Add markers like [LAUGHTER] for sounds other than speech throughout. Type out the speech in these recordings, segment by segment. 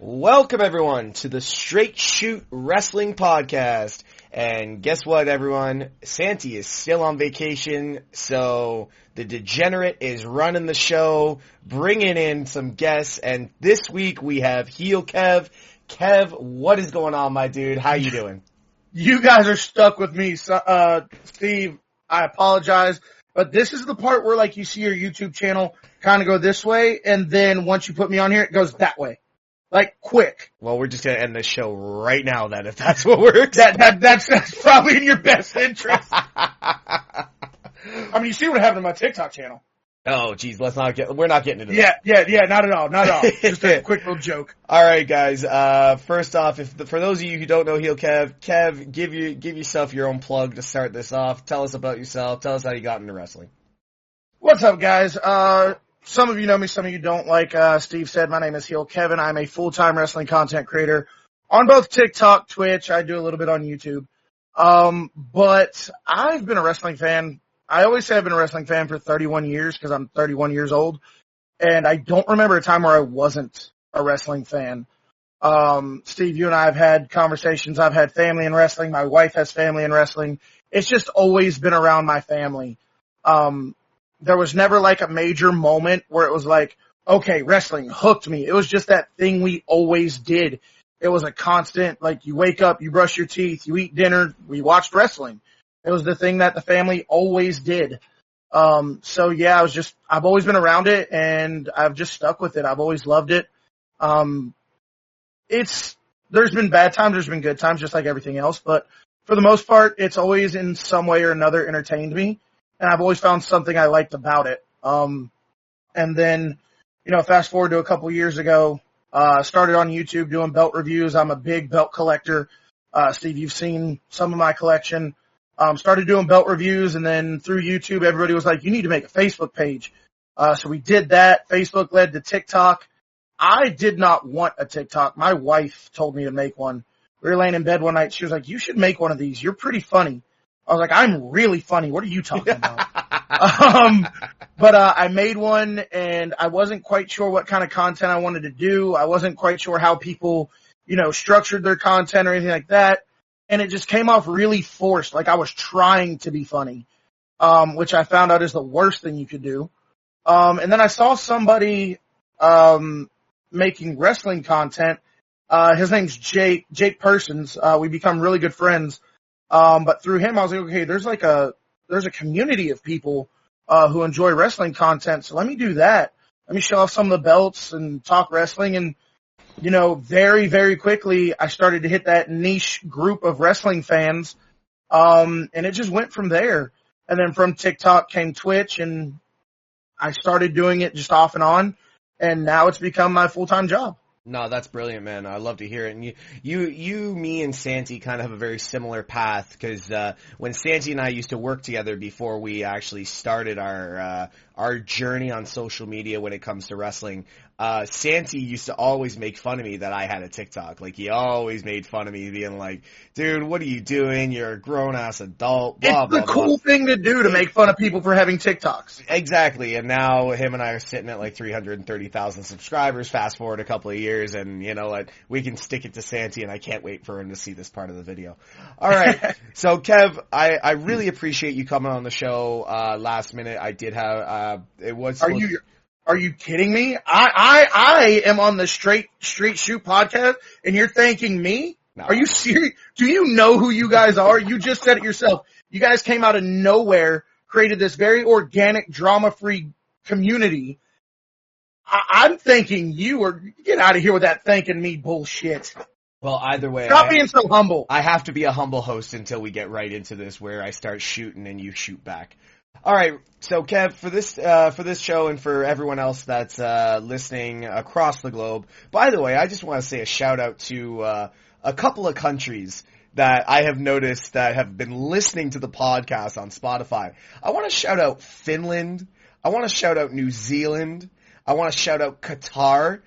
Welcome everyone to the Straight Shoot Wrestling Podcast. And guess what everyone? Santi is still on vacation, so the degenerate is running the show, bringing in some guests, and this week we have Heel Kev. Kev, what is going on, my dude? How you doing? You guys are stuck with me, uh, Steve. I apologize, but this is the part where like you see your YouTube channel kind of go this way, and then once you put me on here, it goes that way. Like quick. Well, we're just gonna end the show right now then, if that's what works. That, that, that's, that's probably in your best interest. I mean, you see what happened to my TikTok channel. oh, geez, let's not get, we're not getting into that. Yeah, yeah, yeah, not at all, not at all. [LAUGHS] Just a quick little joke. All right, guys. Uh, first off, if for those of you who don't know Heel Kev, Kev, give you give yourself your own plug to start this off. Tell us about yourself. Tell us how you got into wrestling. What's up, guys? Uh, some of you know me, some of you don't. Like uh, Steve said, my name is Heel Kevin. I'm a full-time wrestling content creator on both TikTok, Twitch. I do a little bit on YouTube. Um, but I've been a wrestling fan. I always say I've been a wrestling fan for 31 years because I'm 31 years old, and I don't remember a time where I wasn't a wrestling fan. Um, Steve, you and I have had conversations. I've had family in wrestling. My wife has family in wrestling. It's just always been around my family. Um, there was never like a major moment where it was like, okay, wrestling hooked me. It was just that thing we always did. It was a constant, like you wake up, you brush your teeth, you eat dinner, we watched wrestling. It was the thing that the family always did. Um, so yeah, I was just, I've always been around it and I've just stuck with it. I've always loved it. Um, it's, there's been bad times, there's been good times, just like everything else, but for the most part, it's always in some way or another entertained me and I've always found something I liked about it. Um, and then, you know, fast forward to a couple years ago, uh, started on YouTube doing belt reviews. I'm a big belt collector. Uh, Steve, you've seen some of my collection. Um, started doing belt reviews and then through YouTube, everybody was like, you need to make a Facebook page. Uh, so we did that. Facebook led to TikTok. I did not want a TikTok. My wife told me to make one. We were laying in bed one night. She was like, you should make one of these. You're pretty funny. I was like, I'm really funny. What are you talking about? um, but uh, I made one, and I wasn't quite sure what kind of content I wanted to do. I wasn't quite sure how people, you know, structured their content or anything like that. And it just came off really forced, like I was trying to be funny, um, which I found out is the worst thing you could do. Um, and then I saw somebody um, making wrestling content. Uh, his name's Jake Jake Persons. Uh, we become really good friends. Um, but through him, I was like, okay, there's like a there's a community of people uh, who enjoy wrestling content. So let me do that. Let me show off some of the belts and talk wrestling. And you know, very very quickly, I started to hit that niche group of wrestling fans, um, and it just went from there. And then from TikTok came Twitch, and I started doing it just off and on. And now it's become my full time job. No, that's brilliant, man. I love to hear it. And you, you, you, me, and Santi kind of have a very similar path because uh, when Santi and I used to work together before we actually started our uh, our journey on social media when it comes to wrestling, uh, Santi used to always make fun of me that I had a TikTok. Like he always made fun of me, being like, "Dude, what are you doing? You're a grown ass adult." Blah it's blah the cool blah. thing to do to make fun of people for having TikToks. Exactly, and now him and I are sitting at like 330,000 subscribers. Fast forward a couple of years, and you know what? We can stick it to Santi, and I can't wait for him to see this part of the video. All right, [LAUGHS] so Kev, I I really appreciate you coming on the show uh, last minute. I did have uh, it was. Are you are you kidding me? I I I am on the straight street shoot podcast, and you're thanking me? No. Are you serious? Do you know who you guys are? You just said it yourself. You guys came out of nowhere, created this very organic, drama-free community. I, I'm thanking you, or get out of here with that thanking me bullshit. Well, either way, Stop I, being so humble. I have to be a humble host until we get right into this, where I start shooting and you shoot back. All right, so Kev, for this uh, for this show and for everyone else that's uh, listening across the globe. By the way, I just want to say a shout out to uh, a couple of countries that I have noticed that have been listening to the podcast on Spotify. I want to shout out Finland. I want to shout out New Zealand. I want to shout out Qatar.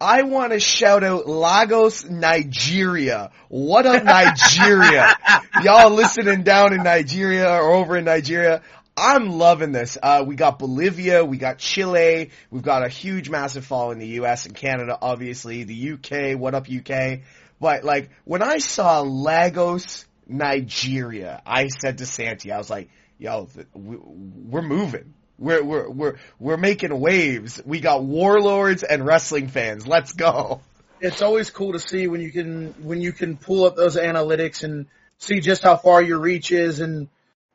I want to shout out Lagos, Nigeria. What up, Nigeria? [LAUGHS] Y'all listening down in Nigeria or over in Nigeria. I'm loving this. Uh, we got Bolivia, we got Chile, we've got a huge, massive fall in the U.S. and Canada, obviously. The U.K., what up UK? But like, when I saw Lagos, Nigeria, I said to Santi, I was like, yo, we're moving. We're, we're, we're, we're making waves. We got warlords and wrestling fans. Let's go. It's always cool to see when you can when you can pull up those analytics and see just how far your reach is and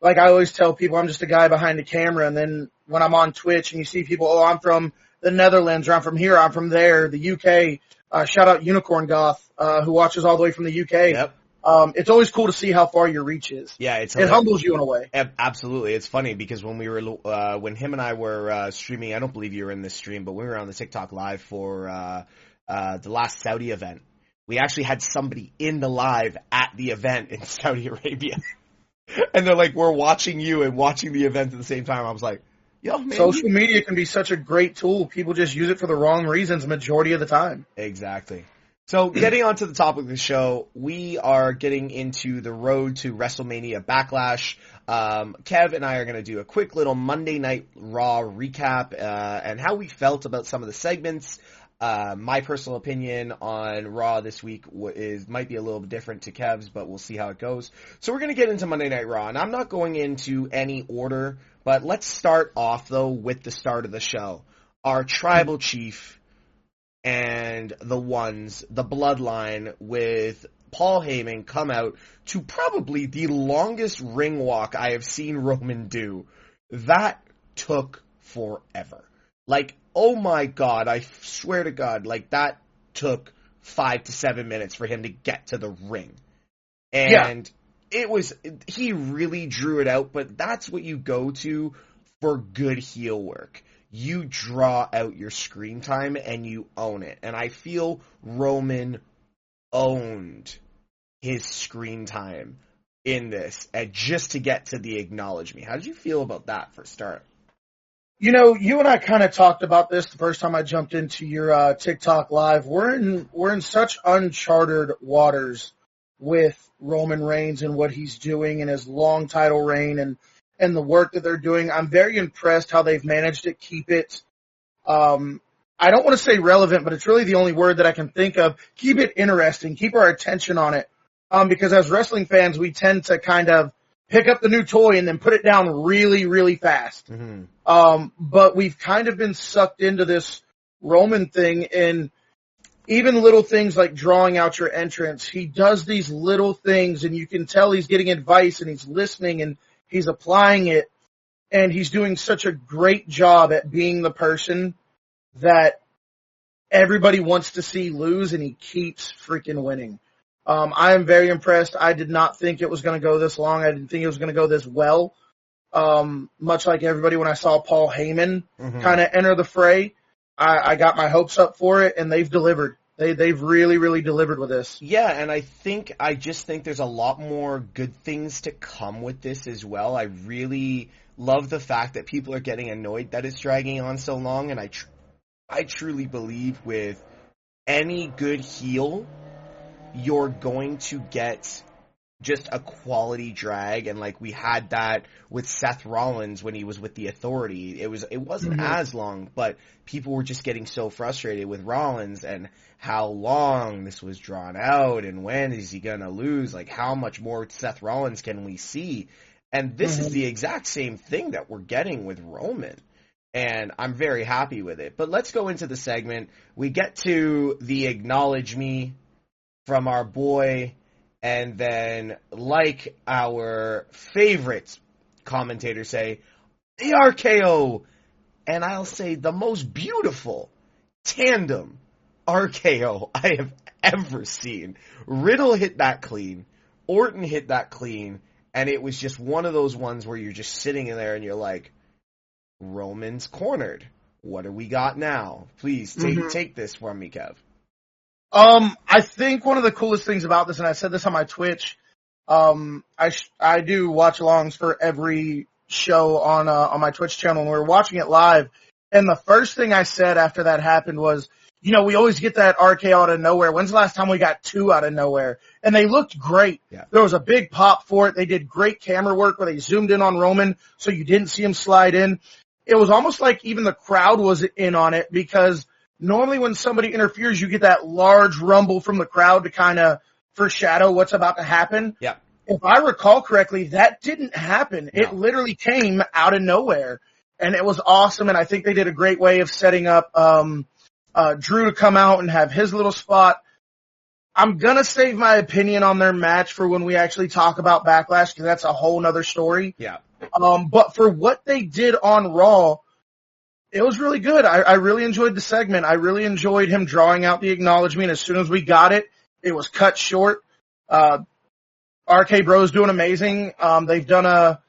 like I always tell people I'm just a guy behind the camera and then when I'm on Twitch and you see people, oh I'm from the Netherlands or I'm from here, I'm from there, the UK, uh, shout out Unicorn Goth, uh, who watches all the way from the UK. Yep. Um, it's always cool to see how far your reach is. Yeah, it's It humbles you in a way. Absolutely, it's funny because when we were uh, when him and I were uh, streaming, I don't believe you were in this stream, but we were on the TikTok live for uh, uh, the last Saudi event. We actually had somebody in the live at the event in [LAUGHS] Saudi Arabia, [LAUGHS] and they're like, "We're watching you and watching the event at the same time." I was like, "Yo, man, Social media can be such a great tool. People just use it for the wrong reasons majority of the time. Exactly. So [CLEARS THROAT] getting onto the topic of the show, we are getting into the road to WrestleMania Backlash. Um, Kev and I are going to do a quick little Monday Night Raw recap uh, and how we felt about some of the segments. Uh, my personal opinion on Raw this week is might be a little bit different to Kev's, but we'll see how it goes. So we're going to get into Monday Night Raw, and I'm not going into any order, but let's start off though with the start of the show. Our tribal chief and the ones, the bloodline with Paul Heyman come out to probably the longest ring walk I have seen Roman do. That took forever. Like, oh my god, I swear to god, like that took five to seven minutes for him to get to the ring. And it was, he really drew it out, but that's what you go to for good heel work you draw out your screen time and you own it. And I feel Roman owned his screen time in this and just to get to the acknowledge me. How did you feel about that for start? You know, you and I kind of talked about this the first time I jumped into your uh, TikTok live. We're in we're in such uncharted waters with Roman Reigns and what he's doing in his long title reign and and the work that they're doing. I'm very impressed how they've managed to keep it. Um, I don't want to say relevant, but it's really the only word that I can think of. Keep it interesting. Keep our attention on it. Um, because as wrestling fans, we tend to kind of pick up the new toy and then put it down really, really fast. Mm-hmm. Um, but we've kind of been sucked into this Roman thing and even little things like drawing out your entrance. He does these little things and you can tell he's getting advice and he's listening and he's applying it and he's doing such a great job at being the person that everybody wants to see lose and he keeps freaking winning. Um, I am very impressed. I did not think it was going to go this long. I didn't think it was going to go this well. Um, much like everybody when I saw Paul Heyman Mhm. kind of enter the fray, I, I got my hopes up for it and they've delivered. They, they've really, really delivered with this. Yeah, and I think I just think there's a lot more good things to come with this as well. I really love the fact that people are getting annoyed that it's dragging on so long, and I tr- I truly believe with any good heel, you're going to get just a quality drag and like we had that with Seth Rollins when he was with the authority. It was it wasn't Mhm. as long, but people were just getting so frustrated with Rollins and how long this was drawn out and when is he gonna lose? Like how much more Seth Rollins can we see? And this is Mhm. the exact same thing that we're getting with Roman. And I'm very happy with it. But let's go into the segment. We get to the acknowledge me from our boy and then like our favorite commentators say, the RKO, and I'll say the most beautiful tandem RKO I have ever seen. Riddle hit that clean, Orton hit that clean, and it was just one of those ones where you're just sitting in there and you're like, Roman's cornered. What do we got now? Please take Mhm. take this from me, Kev. Um, I think one of the coolest things about this, and I said this on my Twitch, um, I sh- I do watch alongs for every show on uh, on my Twitch channel, and we were watching it live. And the first thing I said after that happened was, you know, we always get that RK out of nowhere. When's the last time we got two out of nowhere? And they looked great. Yeah. There was a big pop for it. They did great camera work where they zoomed in on Roman so you didn't see him slide in. It was almost like even the crowd was in on it because normally when somebody interferes, you get that large rumble from the crowd to kind of foreshadow what's about to happen. Yeah. If I recall correctly, that didn't happen. No. It literally came out of nowhere and it was awesome. And I think they did a great way of setting up, um, uh, Drew to come out and have his little spot. I'm gonna save my opinion on their match for when we actually talk about Backlash because that's a whole nother story. Yeah. Um, but for what they did on Raw, it was really good. I, I really enjoyed the segment. I really enjoyed him drawing out the acknowledgement. As soon as we got it, it was cut short. Uh, RK Bros doing amazing. Um, they've done a,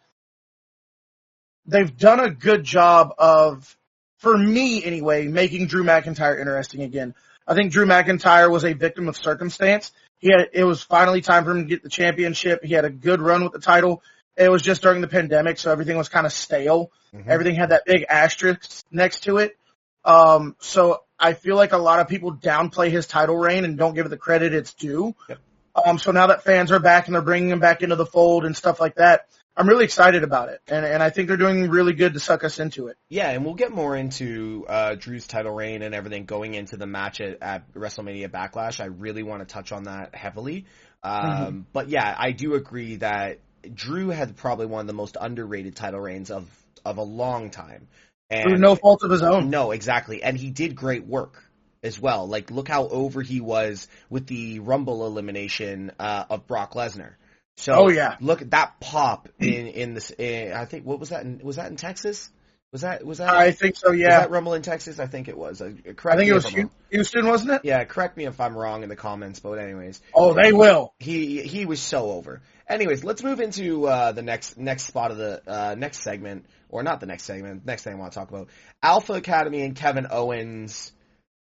they've done a good job of, for me anyway, making Drew McIntyre interesting again. I think Drew McIntyre was a victim of circumstance. He had, it was finally time for him to get the championship. He had a good run with the title. It was just during the pandemic, so everything was kind of stale. Mhm. Everything had that big asterisk next to it. Um, so I feel like a lot of people downplay his title reign and don't give it the credit it's due. Yep. Um, so now that fans are back and they're bringing him back into the fold and stuff like that, I'm really excited about it. And, and I think they're doing really good to suck us into it. Yeah, and we'll get more into uh, Drew's title reign and everything going into the match at, at WrestleMania Backlash. I really want to touch on that heavily. Um, Mm-hmm. But yeah, I do agree that Drew had probably one of the most underrated title reigns of of a long time. And Through no fault of his own. No, exactly. And he did great work as well. Like, look how over he was with the Rumble elimination uh, of Brock Lesnar. So, Oh, yeah. look at that pop in in this. In, I think what was that? In, was that in Texas? Was that was that? I think so, Was yeah. that Rumble in Texas? I think it was. Uh, correct I think it was if Houston, wasn't it? Yeah, correct me if I'm wrong in the comments. But anyways, Oh, they will. he he was so over. Anyways, let's move into uh, the next next spot of the uh, next segment, or not the next segment. Next thing I want to talk about: Alpha Academy and Kevin Owens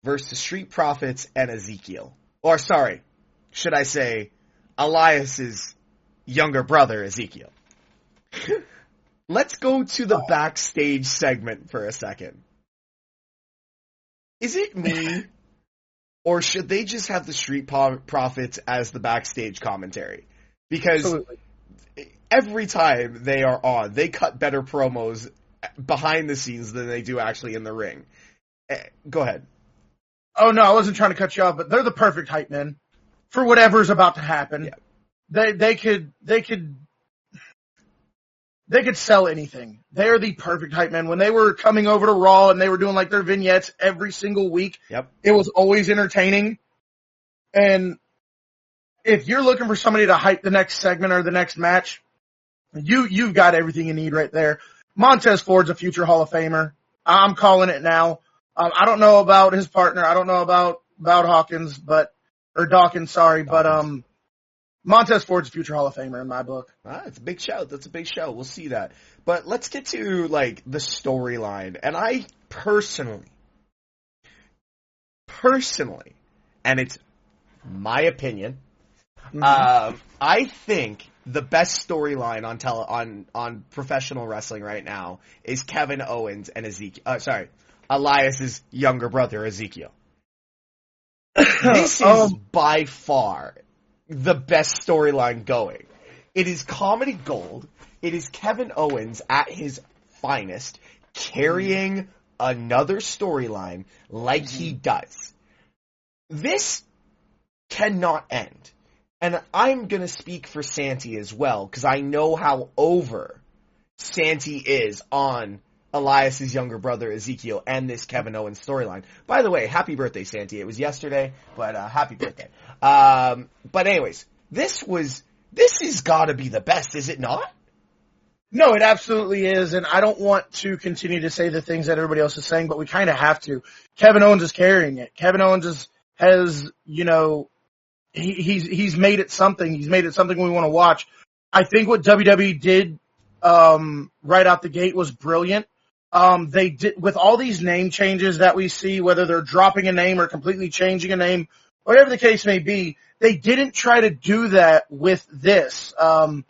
versus Street Profits and Ezekiel. Or sorry, should I say Elias's younger brother Ezekiel? [LAUGHS] let's go to the backstage segment for a second. Is it me? [LAUGHS] Or should they just have the Street Profits as the backstage commentary? Because Absolutely. every time they are on, they cut better promos behind the scenes than they do actually in the ring. Eh, Go ahead. Oh no, I wasn't trying to cut you off, but they're the perfect hype men for whatever's about to happen. Yeah. They they could they could they could sell anything. They are the perfect hype men. When they were coming over to Raw and they were doing like their vignettes every single week, Yep. it was always entertaining. And if you're looking for somebody to hype the next segment or the next match, you you've got everything you need right there. Montez Ford's a future Hall of Famer. I'm calling it now. Um, I don't know about his partner. I don't know about about Hawkins, but or Dawkins, sorry, but um, Montez Ford's a future Hall of Famer in my book. Ah, it's a big shout. That's a big shout. We'll see that. But let's get to like the storyline. And I personally, personally, and it's my opinion, um, I think the best storyline on tele on on professional wrestling right now is Kevin Owens and Ezekiel. Uh, sorry, Elias's younger brother Ezekiel. [COUGHS] this is Um, by far the best storyline going. It is comedy gold. It is Kevin Owens at his finest, carrying another storyline like he does. This cannot end. And I'm gonna speak for Santi as well, because I know how over Santi is on Elias's younger brother Ezekiel and this Kevin Owens storyline. By the way, happy birthday, Santi. It was yesterday, but uh, happy birthday. Um, but anyways, this was this has got to be the best, is it not? No, it absolutely is, and I don't want to continue to say the things that everybody else is saying, but we kind of have to. Kevin Owens is carrying it. Kevin Owens is, has, you know, he, he's he's made it something. He's made it something we want to watch. I think what WWE did um, right out the gate was brilliant. Um, they did with all these name changes that we see, whether they're dropping a name or completely changing a name, whatever the case may be. They didn't try to do that with this. Um,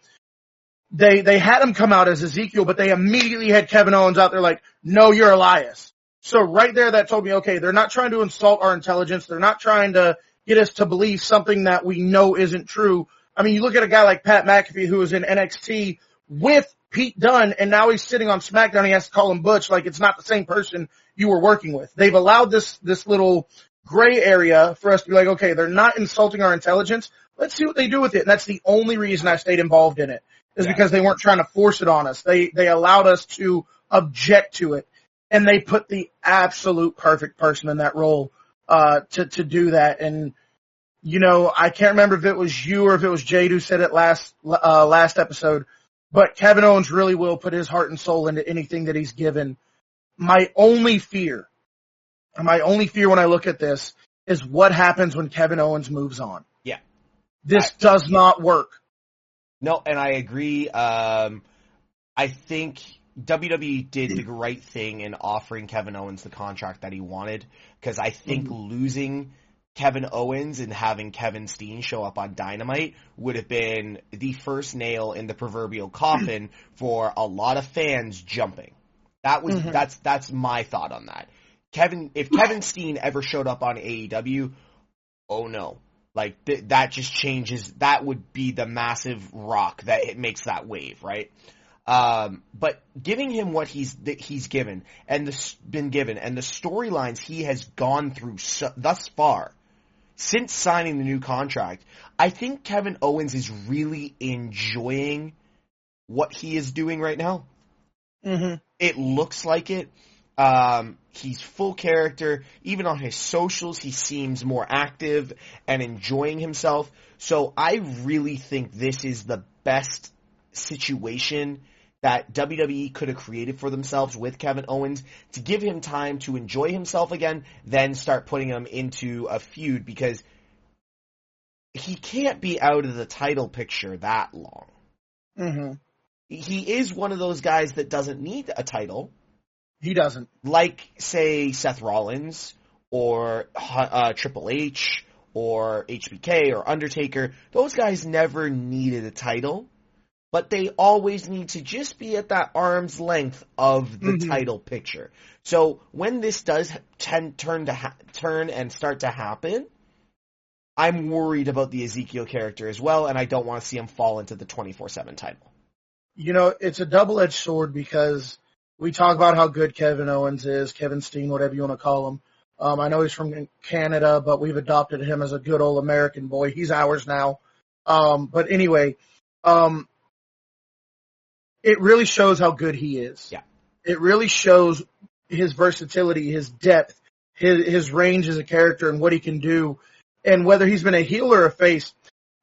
they they had him come out as Ezekiel, but they immediately had Kevin Owens out there like, no, you're Elias. So right there, that told me, okay, they're not trying to insult our intelligence. They're not trying to get us to believe something that we know isn't true. I mean, you look at a guy like Pat McAfee who was in NXT with Pete Dunne and now he's sitting on SmackDown. He has to call him Butch like it's not the same person you were working with. They've allowed this, this little gray area for us to be like, okay, they're not insulting our intelligence. Let's see what they do with it. And that's the only reason I stayed involved in it is Yeah. because they weren't trying to force it on us. They, they allowed us to object to it and they put the absolute perfect person in that role, uh, to, to do that. And, you know, I can't remember if it was you or if it was Jade who said it last, uh, last episode, but Kevin Owens really will put his heart and soul into anything that he's given. My only fear, my only fear when I look at this is what happens when Kevin Owens moves on. Yeah. This does not work. No, and I agree. Um, I think WWE did the hmm. right thing in offering Kevin Owens the contract that he wanted because I think hmm. losing Kevin Owens and having Kevin Steen show up on Dynamite would have been the first nail in the proverbial coffin hmm. for a lot of fans jumping. That was Mhm. that's that's my thought on that. Kevin, if Kevin Steen ever showed up on AEW, oh no, like th- that just changes. That would be the massive rock that it makes that wave, right? Um, but giving him what he's he's given and the, been given and the storylines he has gone through so, thus far since signing the new contract, I think Kevin Owens is really enjoying what he is doing right now. Mm-hmm. It looks like it. Um, he's full character. Even on his socials, he seems more active and enjoying himself. So I really think this is the best situation that WWE could have created for themselves with Kevin Owens to give him time to enjoy himself again, then start putting him into a feud because he can't be out of the title picture that long. Mm-hmm. He is one of those guys that doesn't need a title He doesn't. like say Seth Rollins or uh, Triple H or HBK or Undertaker, those guys never needed a title, but they always need to just be at that arm's length of the Mhm. title picture. So when this does tend, turn to ha- turn and start to happen, I'm worried about the Ezekiel character as well, and I don't want to see him fall into the 24/7 title. You know, it's a double-edged sword because we talk about how good Kevin Owens is, Kevin Steen, whatever you want to call him. Um, I know he's from Canada, but we've adopted him as a good old American boy. He's ours now. Um, but anyway, um, it really shows how good he is. Yeah. It really shows his versatility, his depth, his, his range as a character and what he can do. And whether he's been a heel or a face,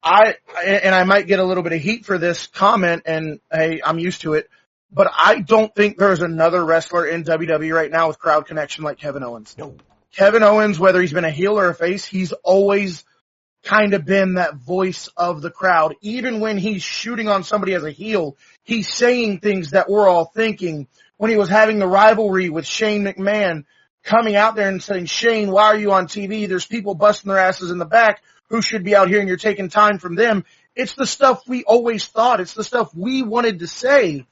I, and I might get a little bit of heat for this comment and hey, I'm used to it, but I don't think there's another wrestler in WWE right now with crowd connection like Kevin Owens. No. Kevin Owens, whether he's been a heel or a face, he's always kind of been that voice of the crowd. Even when he's shooting on somebody as a heel, he's saying things that we're all thinking. When he was having the rivalry with Shane McMahon, coming out there and saying, Shane, why are you on TV? There's people busting their asses in the back who should be out here and you're taking time from them. It's the stuff we always thought. It's the stuff we wanted to say.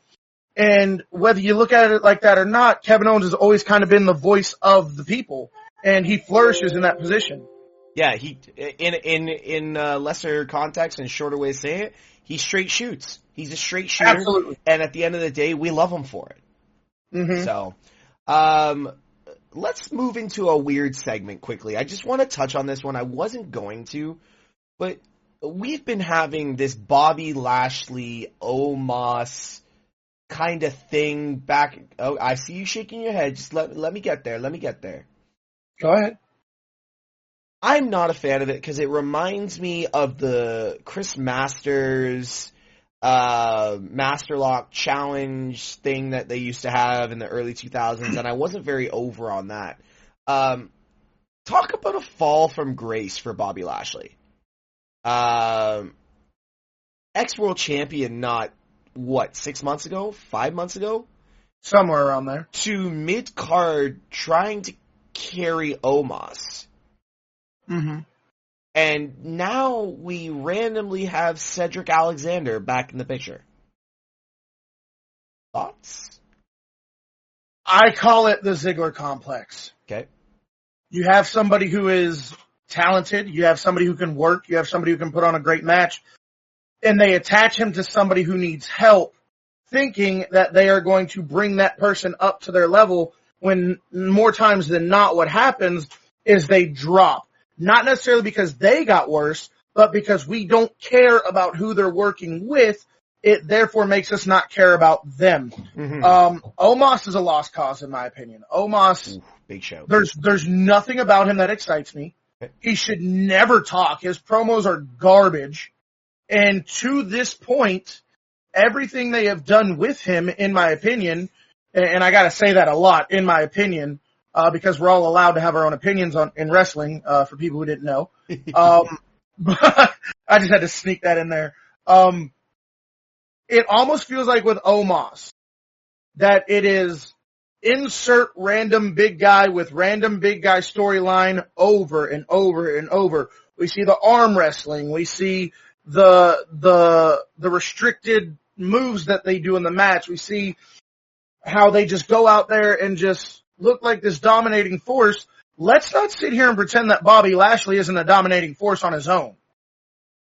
And whether you look at it like that or not, Kevin Owens has always kind of been the voice of the people and he flourishes in that position. Yeah, he in in in uh, lesser context and shorter way to say it, he straight shoots. He's a straight shooter, Absolutely. and at the end of the day, we love him for it. hmm So, um, let's move into a weird segment quickly. I just want to touch on this one. I wasn't going to, but we've been having this Bobby Lashley Omos kind of thing back. Oh, I see you shaking your head. Just let let me get there. Let me get there. Go ahead. I'm not a fan of it because it reminds me of the Chris Masters uh Master Lock challenge thing that they used to have in the early 2000s and I wasn't very over on that. Um talk about a fall from grace for Bobby Lashley. Um ex-world champion not what, 6 months ago, 5 months ago Somewhere around there. to mid-card trying to carry Omos. hmm And now we randomly have Cedric Alexander back in the picture. Thoughts? I call it the Ziggler complex. Okay. You have somebody who is talented, you have somebody who can work, you have somebody who can put on a great match, and they attach him to somebody who needs help, thinking that they are going to bring that person up to their level when more times than not what happens is they drop. Not necessarily because they got worse, but because we don't care about who they're working with, it therefore makes us not care about them. Mhm. Um, Omos is a lost cause in my opinion. Omos, Ooh, big show. there's, there's nothing about him that excites me. He should never talk. His promos are garbage. And to this point, everything they have done with him, in my opinion, and I gotta say that a lot, in my opinion, uh, because we're all allowed to have our own opinions on, in wrestling, uh, for people who didn't know. Um, [LAUGHS] but I just had to sneak that in there. Um, it almost feels like with Omos that it is insert random big guy with random big guy storyline over and over and over. We see the arm wrestling. We see the, the, the restricted moves that they do in the match. We see how they just go out there and just look like this dominating force. Let's not sit here and pretend that Bobby Lashley isn't a dominating force on his own.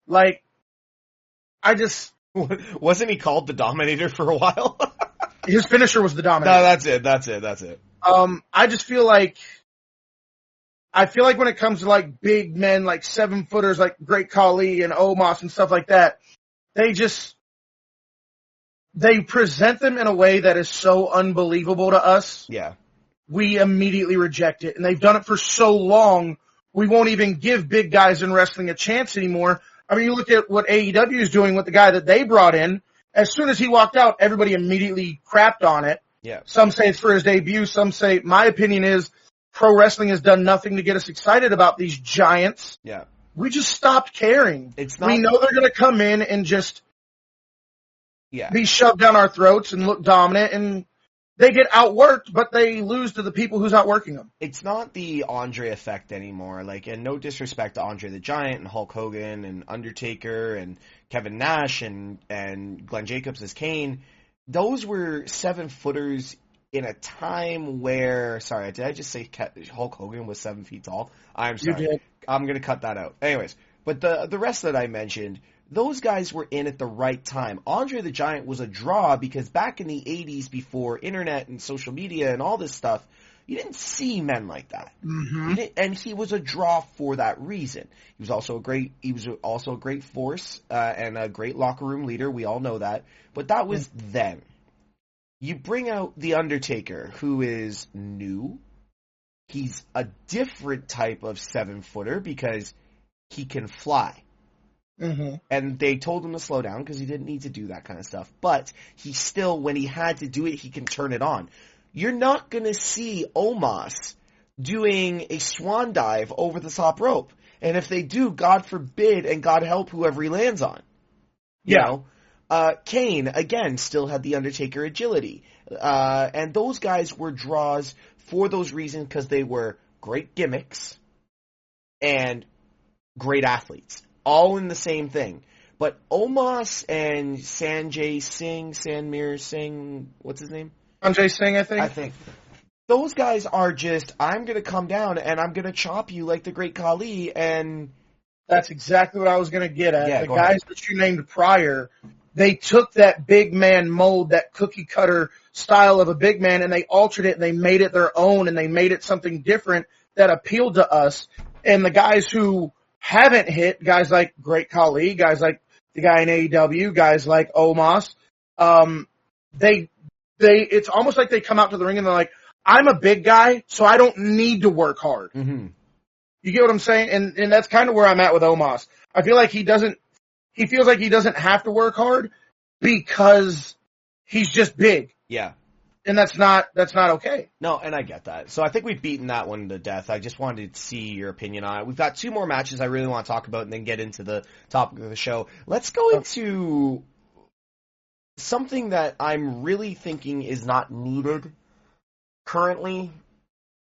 Like, I just, [LAUGHS] Wasn't he called the Dominator for a while? [LAUGHS] his finisher was the Dominator. no, that's it. That's it. That's it. Um, I just feel like, I feel like when it comes to like big men, like seven footers, like Great Khali and Omos and stuff like that, they just, they present them in a way that is so unbelievable to us. Yeah. We immediately reject it. And they've done it for so long, we won't even give big guys in wrestling a chance anymore. I mean, you look at what AEW is doing with the guy that they brought in. As soon as he walked out, everybody immediately crapped on it. Yeah. Some say it's for his debut. Some say, my opinion is pro wrestling has done nothing to get us excited about these giants. Yeah. We just stopped caring. It's not. We know they're going to come in and just yeah. be shoved down our throats and look dominant and they get outworked, but they lose to the people who's outworking them. it's not the Andre effect anymore. Like, and no disrespect to Andre the Giant and Hulk Hogan and Undertaker and Kevin Nash and and Glenn Jacobs as Kane. Those were seven footers in a time where. Sorry, did I just say Hulk Hogan was seven feet tall? I'm sorry. I'm gonna cut that out. Anyways, but the the rest that I mentioned, those guys were in at the right time. Andre the Giant was a draw because back in the 80s, before internet and social media and all this stuff, you didn't see men like that. Mm-hmm. And he was a draw for that reason. He was also a great, he was also a great force uh, and a great locker room leader. We all know that. But that was then. You bring out the Undertaker, who is new. He's a different type of seven footer because he can fly Mm-hmm. and they told him to slow down because he didn't need to do that kind of stuff. But he still, when he had to do it, he can turn it on. You're not going to see Omos doing a swan dive over the top rope. And if they do, God forbid, and God help whoever he lands on. You Yeah. know? Uh, Kane, again, still had the Undertaker agility. Uh, and those guys were draws for those reasons because they were great gimmicks and great athletes. All in the same thing. But Omos and Sanjay Singh, Sanmir Singh, what's his name? Sanjay Singh, I think. I think. Those guys are just, I'm gonna come down and I'm gonna chop you like the great Khali and That's exactly what I was going to get at. Yeah, the guys ahead. that you named prior, they took that big man mold, that cookie cutter style of a big man, and they altered it and they made it their own and they made it something different that appealed to us. And the guys who haven't hit, guys like Great Khali, guys like the guy in AEW, guys like Omos, um, they, they, it's almost like they come out to the ring and they're like, I'm a big guy, so I don't need to work hard. hmm You get what I'm saying? And and that's kind of where I'm at with Omos. I feel like he doesn't he feels like he doesn't have to work hard because he's just big. yeah. And that's not that's not okay. No, and I get that. So I think we've beaten that one to death. I just wanted to see your opinion on it. We've got two more matches I really want to talk about and then get into the topic of the show. Let's go into something that I'm really thinking is not needed currently,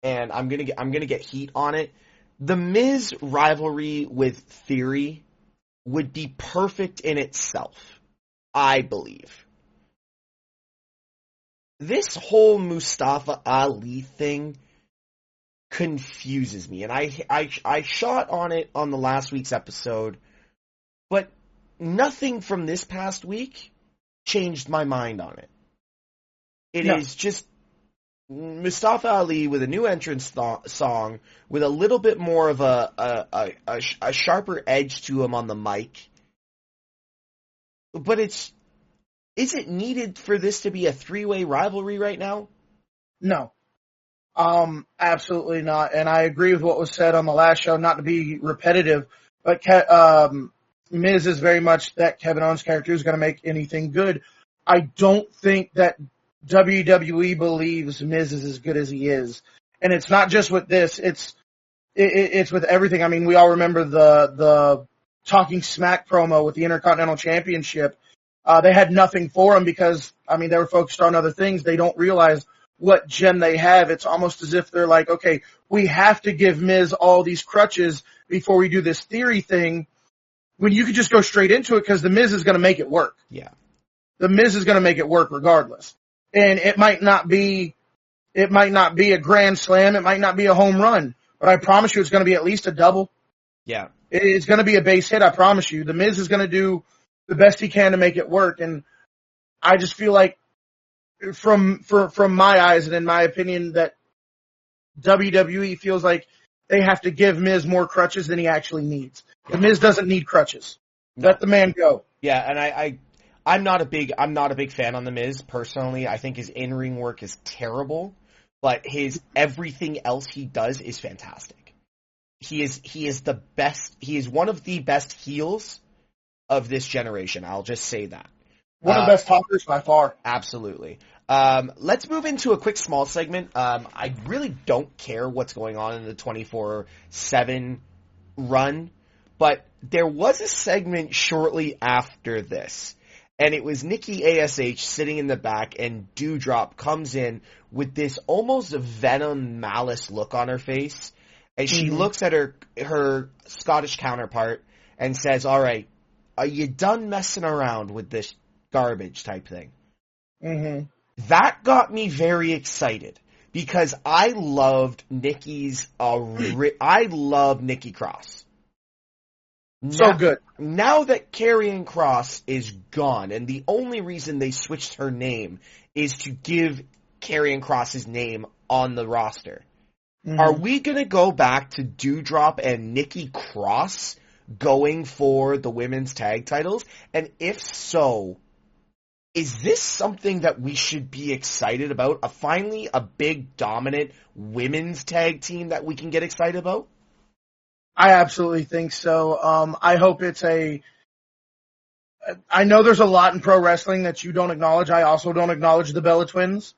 and I'm gonna get I'm gonna get heat on it. The Miz rivalry with Theory would be perfect in itself, I believe. This whole Mustafa Ali thing confuses me, and I I I shot on it on the last week's episode, but nothing from this past week changed my mind on it. It No. is just Mustafa Ali with a new entrance th- song with a little bit more of a a, a a sh- a sharper edge to him on the mic. But it's is it needed for this to be a three-way rivalry right now? No. Um, absolutely not. And I agree with what was said on the last show, not to be repetitive, but Ke- um, Miz is very much that Kevin Owens character is going to make anything good. I don't think that WWE believes Miz is as good as he is. And it's not just with this, it's, it, it- it's with everything. I mean, we all remember the, the talking smack promo with the Intercontinental Championship. Uh, they had nothing for him because, I mean, they were focused on other things. They don't realize what gem they have. It's almost as if they're like, okay, we have to give Miz all these crutches before we do this theory thing when you could just go straight into it because the Miz is going to make it work. Yeah. The Miz is going to make it work regardless. And it might not be, it might not be a grand slam. It might not be a home run, but I promise you it's going to be at least a double. Yeah. It's going to be a base hit. I promise you. The Miz is going to do the best he can to make it work. And I just feel like from, for, from my eyes and in my opinion that WWE feels like they have to give Miz more crutches than he actually needs. The Miz doesn't need crutches. Let the man go. Yeah, and I, I I'm not a big I'm not a big fan on the Miz personally. I think his in ring work is terrible, but his everything else he does is fantastic. He is he is the best. He is one of the best heels of this generation. I'll just say that. One of Uh, the best talkers by far. Absolutely. Um, let's move into a quick small segment. Um, I really don't care what's going on in the 24-7 run, but there was a segment shortly after this. And it was Nikki ASH sitting in the back and Doudrop comes in with this almost venom malice look on her face. And she Mhm. looks at her, her Scottish counterpart and says, alright, are you done messing around with this garbage type thing? hmm that got me very excited because I loved Nikki's. Uh, ri- I love Nikki Cross. So good. Now that Karrion Cross is gone, and the only reason they switched her name is to give Karrion Cross his name on the roster. Mhm. Are we gonna go back to Doudrop and Nikki Cross going for the women's tag titles? And if so, is this something that we should be excited about? A finally a big dominant women's tag team that we can get excited about? I absolutely think so. Um, I hope it's a. I know there's a lot in pro wrestling that you don't acknowledge. I also don't acknowledge the Bella Twins.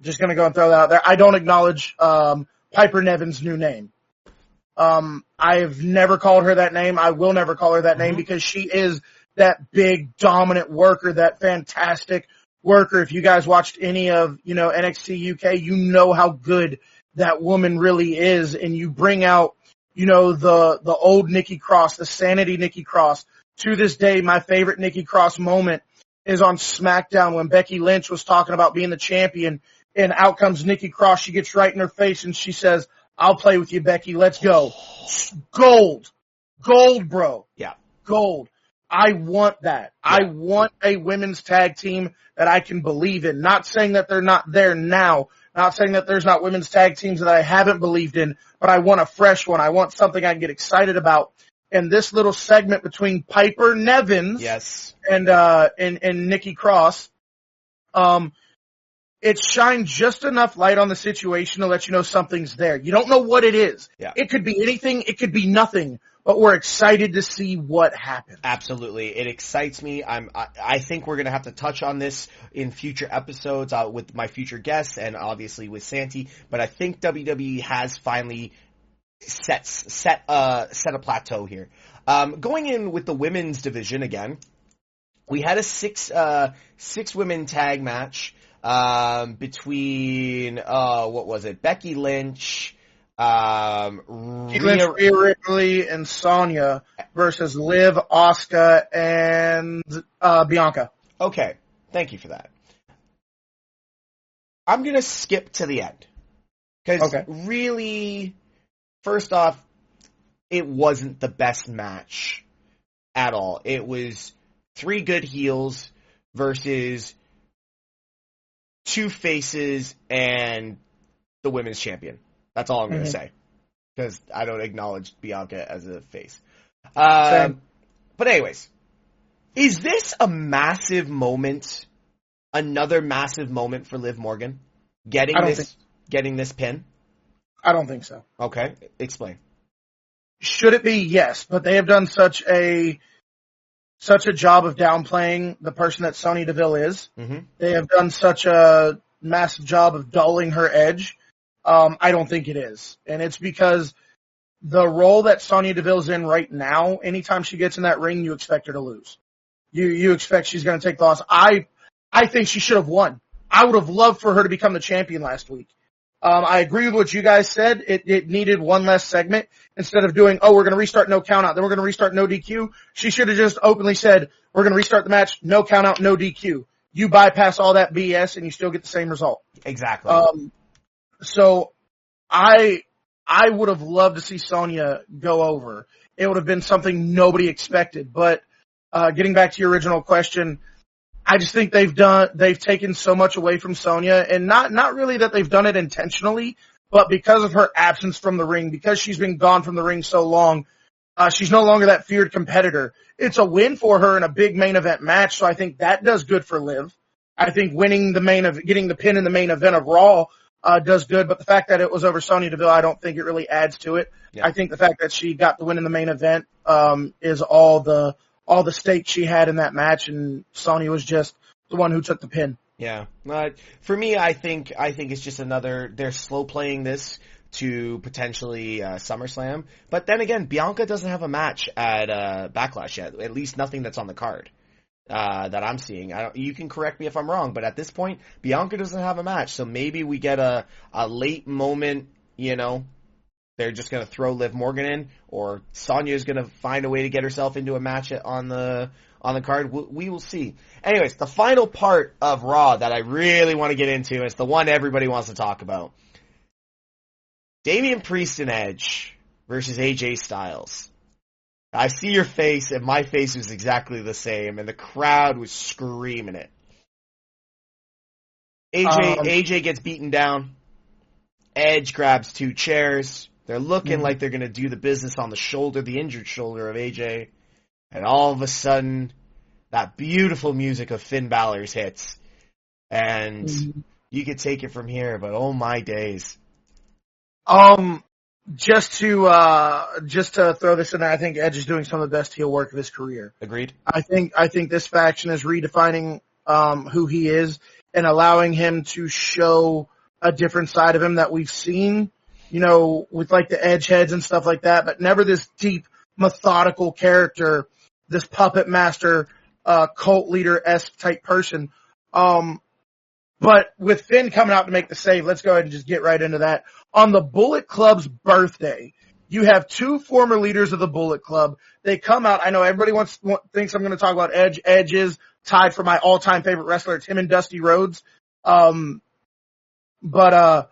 Just gonna go and throw that out there. I don't acknowledge um, Piper Niven's new name. Um, I've never called her that name. I will never call her that name Mhm. because she is that big dominant worker, that fantastic worker. If you guys watched any of you know NXT UK, you know how good that woman really is, and you bring out you know, the, the old Nikki Cross, the sanity Nikki Cross. To this day, my favorite Nikki Cross moment is on SmackDown when Becky Lynch was talking about being the champion and out comes Nikki Cross. She gets right in her face and she says, I'll play with you, Becky. Let's go. Gold. Gold, bro. Yeah. Gold. I want that. I want a women's tag team that I can believe in. Not saying that they're not there now. Not saying that there's not women's tag teams that I haven't believed in, but I want a fresh one. I want something I can get excited about. And this little segment between Piper Nevins Yes. and uh and and Nikki Cross, um, it shined just enough light on the situation to let you know something's there. You don't know what it is. Yeah. It could be anything. It could be nothing. But we're excited to see what happens. Absolutely, it excites me. I'm. I, I think we're gonna have to touch on this in future episodes uh, with my future guests and obviously with Santi. But I think WWE has finally set set uh set a plateau here. Um, going in with the women's division again, we had a six uh six women tag match um between uh what was it Becky Lynch. Um, Becky Lynch, Rhea- Rhea Ripley, and Sonya versus Liv, Asuka, and uh, Bianca. Okay, thank you for that. I'm gonna skip to the end because Okay. really, first off, it wasn't the best match at all. It was three good heels versus two faces and the women's champion. That's all I'm gonna Mhm. say because I don't acknowledge Bianca as a face. Um, but anyways, is this a massive moment? Another massive moment for Liv Morgan getting this think- getting this pin. I don't think so. Okay, explain. Should it be? Yes, but they have done such a such a job of downplaying the person that Sonya Deville is. hmm They have done such a massive job of dulling her edge. Um, I don't think it is, and it's because the role that Sonya Deville's in right now. Anytime she gets in that ring, you expect her to lose. You you expect she's going to take the loss. I I think she should have won. I would have loved for her to become the champion last week. Um, I agree with what you guys said. It, it needed one less segment instead of doing, oh, we're going to restart no count out, then we're going to restart no DQ. She should have just openly said, we're going to restart the match, no count out, no DQ. You bypass all that BS and you still get the same result. Exactly. Um, so I, I would have loved to see Sonya go over. It would have been something nobody expected, but, uh, getting back to your original question, I just think they've done, they've taken so much away from Sonya and not, not really that they've done it intentionally, but because of her absence from the ring, because she's been gone from the ring so long, uh, she's no longer that feared competitor. It's a win for her in a big main event match, so I think that does good for Liv. I think winning the main of, getting the pin in the main event of Raw, uh, does good, but the fact that it was over Sonya Deville, I don't think it really adds to it. Yeah. I think the fact that she got the win in the main event, um, is all the, all the stake she had in that match and Sonya was just the one who took the pin. Yeah. Uh, for me, I think I think it's just another. They're slow playing this to potentially uh, SummerSlam, but then again, Bianca doesn't have a match at uh, Backlash yet. At least nothing that's on the card uh, that I'm seeing. I don't, you can correct me if I'm wrong, but at this point, Bianca doesn't have a match, so maybe we get a a late moment. You know, they're just gonna throw Liv Morgan in, or Sonya's gonna find a way to get herself into a match on the on the card. We, we will see. Anyways, the final part of Raw that I really want to get into is the one everybody wants to talk about. Damian Priest and Edge versus AJ Styles. I see your face, and my face was exactly the same, and the crowd was screaming it. AJ Um, AJ gets beaten down. Edge grabs two chairs. They're looking Mhm. like they're gonna do the business on the shoulder, the injured shoulder of AJ. And all of a sudden, that beautiful music of Finn Balor's hits. And you could take it from here, but oh my days. Um, just to, uh, just to throw this in there, I think Edge is doing some of the best heel work of his career. Agreed? I think, I think this faction is redefining, um, who he is and allowing him to show a different side of him that we've seen, you know, with like the edge heads and stuff like that, but never this deep, methodical character, this puppet master, uh, cult leader-esque type person. Um, but with Finn coming out to make the save, let's go ahead and just get right into that. On the Bullet Club's birthday, you have two former leaders of the Bullet Club. They come out. I know everybody wants thinks I'm going to talk about Edge. Edge is tied for my all-time favorite wrestler. It's him and Dusty Rhodes. Um, but uh,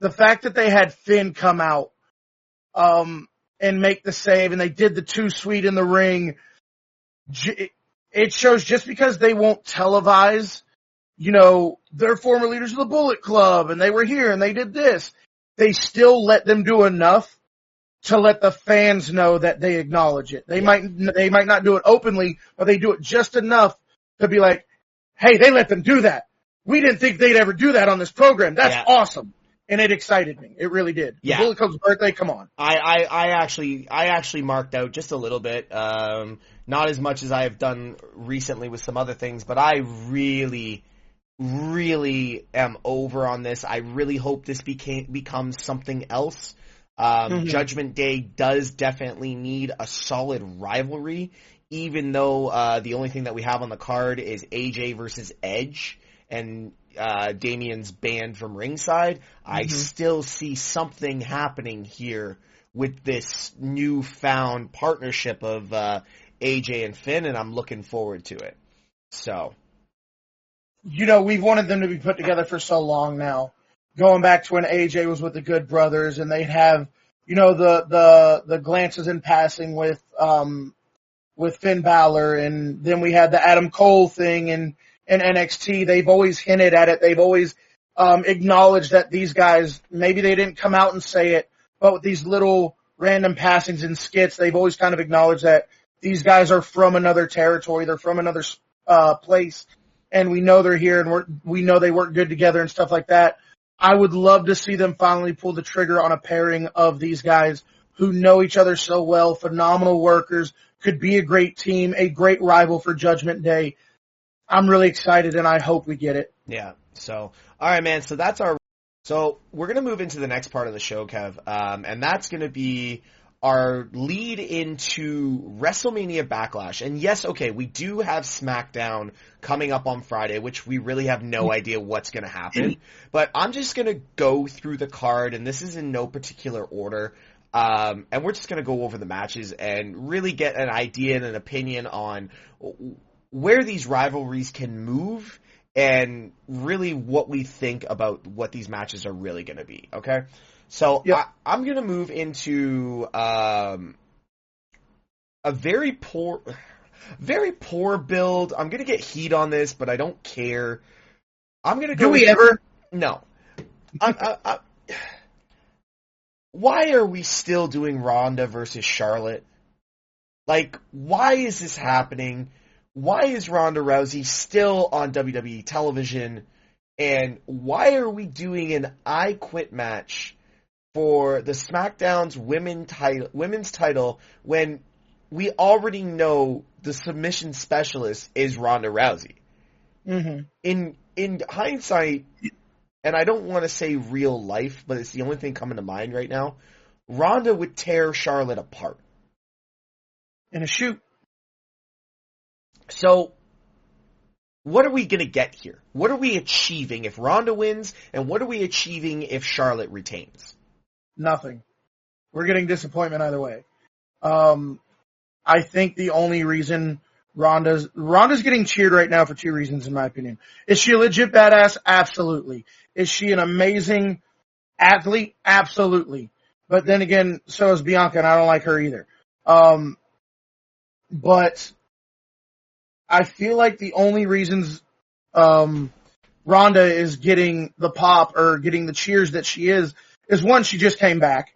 the fact that they had Finn come out um, and make the save, and they did the Too Sweet in the ring, j- it shows just because they won't televise, you know, they're former leaders of the Bullet Club, and they were here and they did this. They still let them do enough to let the fans know that they acknowledge it. They Yeah. might they might not do it openly, but they do it just enough to be like, "Hey, they let them do that. We didn't think they'd ever do that on this program. That's Yeah. awesome." And it excited me. It really did. Yeah. Bullet Club's birthday, come on. I, I, I actually I actually marked out just a little bit, um, not as much as I have done recently with some other things, but I really, really am over on this. I really hope this became becomes something else. Um, Mhm. Judgment Day does definitely need a solid rivalry, even though uh, the only thing that we have on the card is AJ versus Edge, and uh, Damian's banned from ringside. I Mhm. still see something happening here with this newfound partnership of uh, AJ and Finn, and I'm looking forward to it. So, you know, we've wanted them to be put together for so long now. Going back to when AJ was with the Good Brothers and they'd have, you know, the, the, the glances in passing with, um, with Finn Balor and then we had the Adam Cole thing and, in NXT. They've always hinted at it. They've always, um, acknowledged that these guys, maybe they didn't come out and say it, but with these little random passings and skits, they've always kind of acknowledged that these guys are from another territory. They're from another, uh, place and we know they're here and we're, we know they work good together and stuff like that. I would love to see them finally pull the trigger on a pairing of these guys who know each other so well, phenomenal workers, could be a great team, a great rival for Judgment Day. I'm really excited and I hope we get it. Yeah. So, all right, man. So that's our. So we're gonna move into the next part of the show, Kev, um, and that's gonna be our lead into WrestleMania Backlash. And yes, okay, we do have SmackDown coming up on Friday, which we really have no idea what's going to happen. But I'm just going to go through the card, and this is in no particular order. Um, and we're just going to go over the matches and really get an idea and an opinion on where these rivalries can move and really what we think about what these matches are really going to be. Okay. So Yep. I, I'm going to move into um, a very poor, very poor build. I'm going to get heat on this, but I don't care. I'm going to go. Do we with- ever? No. I, I, I, why are we still doing Ronda versus Charlotte? Like, why is this happening? Why is Ronda Rousey still on WWE television? And why are we doing an I Quit match for the SmackDown's women title, women's title when we already know the submission specialist is Ronda Rousey? hmm in in hindsight, and I don't want to say real life, but it's the only thing coming to mind right now. Ronda would tear Charlotte apart. In a shoot. So, what are we going to get here? What are we achieving if Ronda wins, and what are we achieving if Charlotte retains? Nothing. We're getting disappointment either way. Um, I think the only reason Ronda's Ronda's getting cheered right now for two reasons, in my opinion. Is she a legit badass? Absolutely. Is she an amazing athlete? Absolutely. But then again, so is Bianca, and I don't like her either. Um, but I feel like the only reasons um, Ronda is getting the pop or getting the cheers that she is is one, she just came back.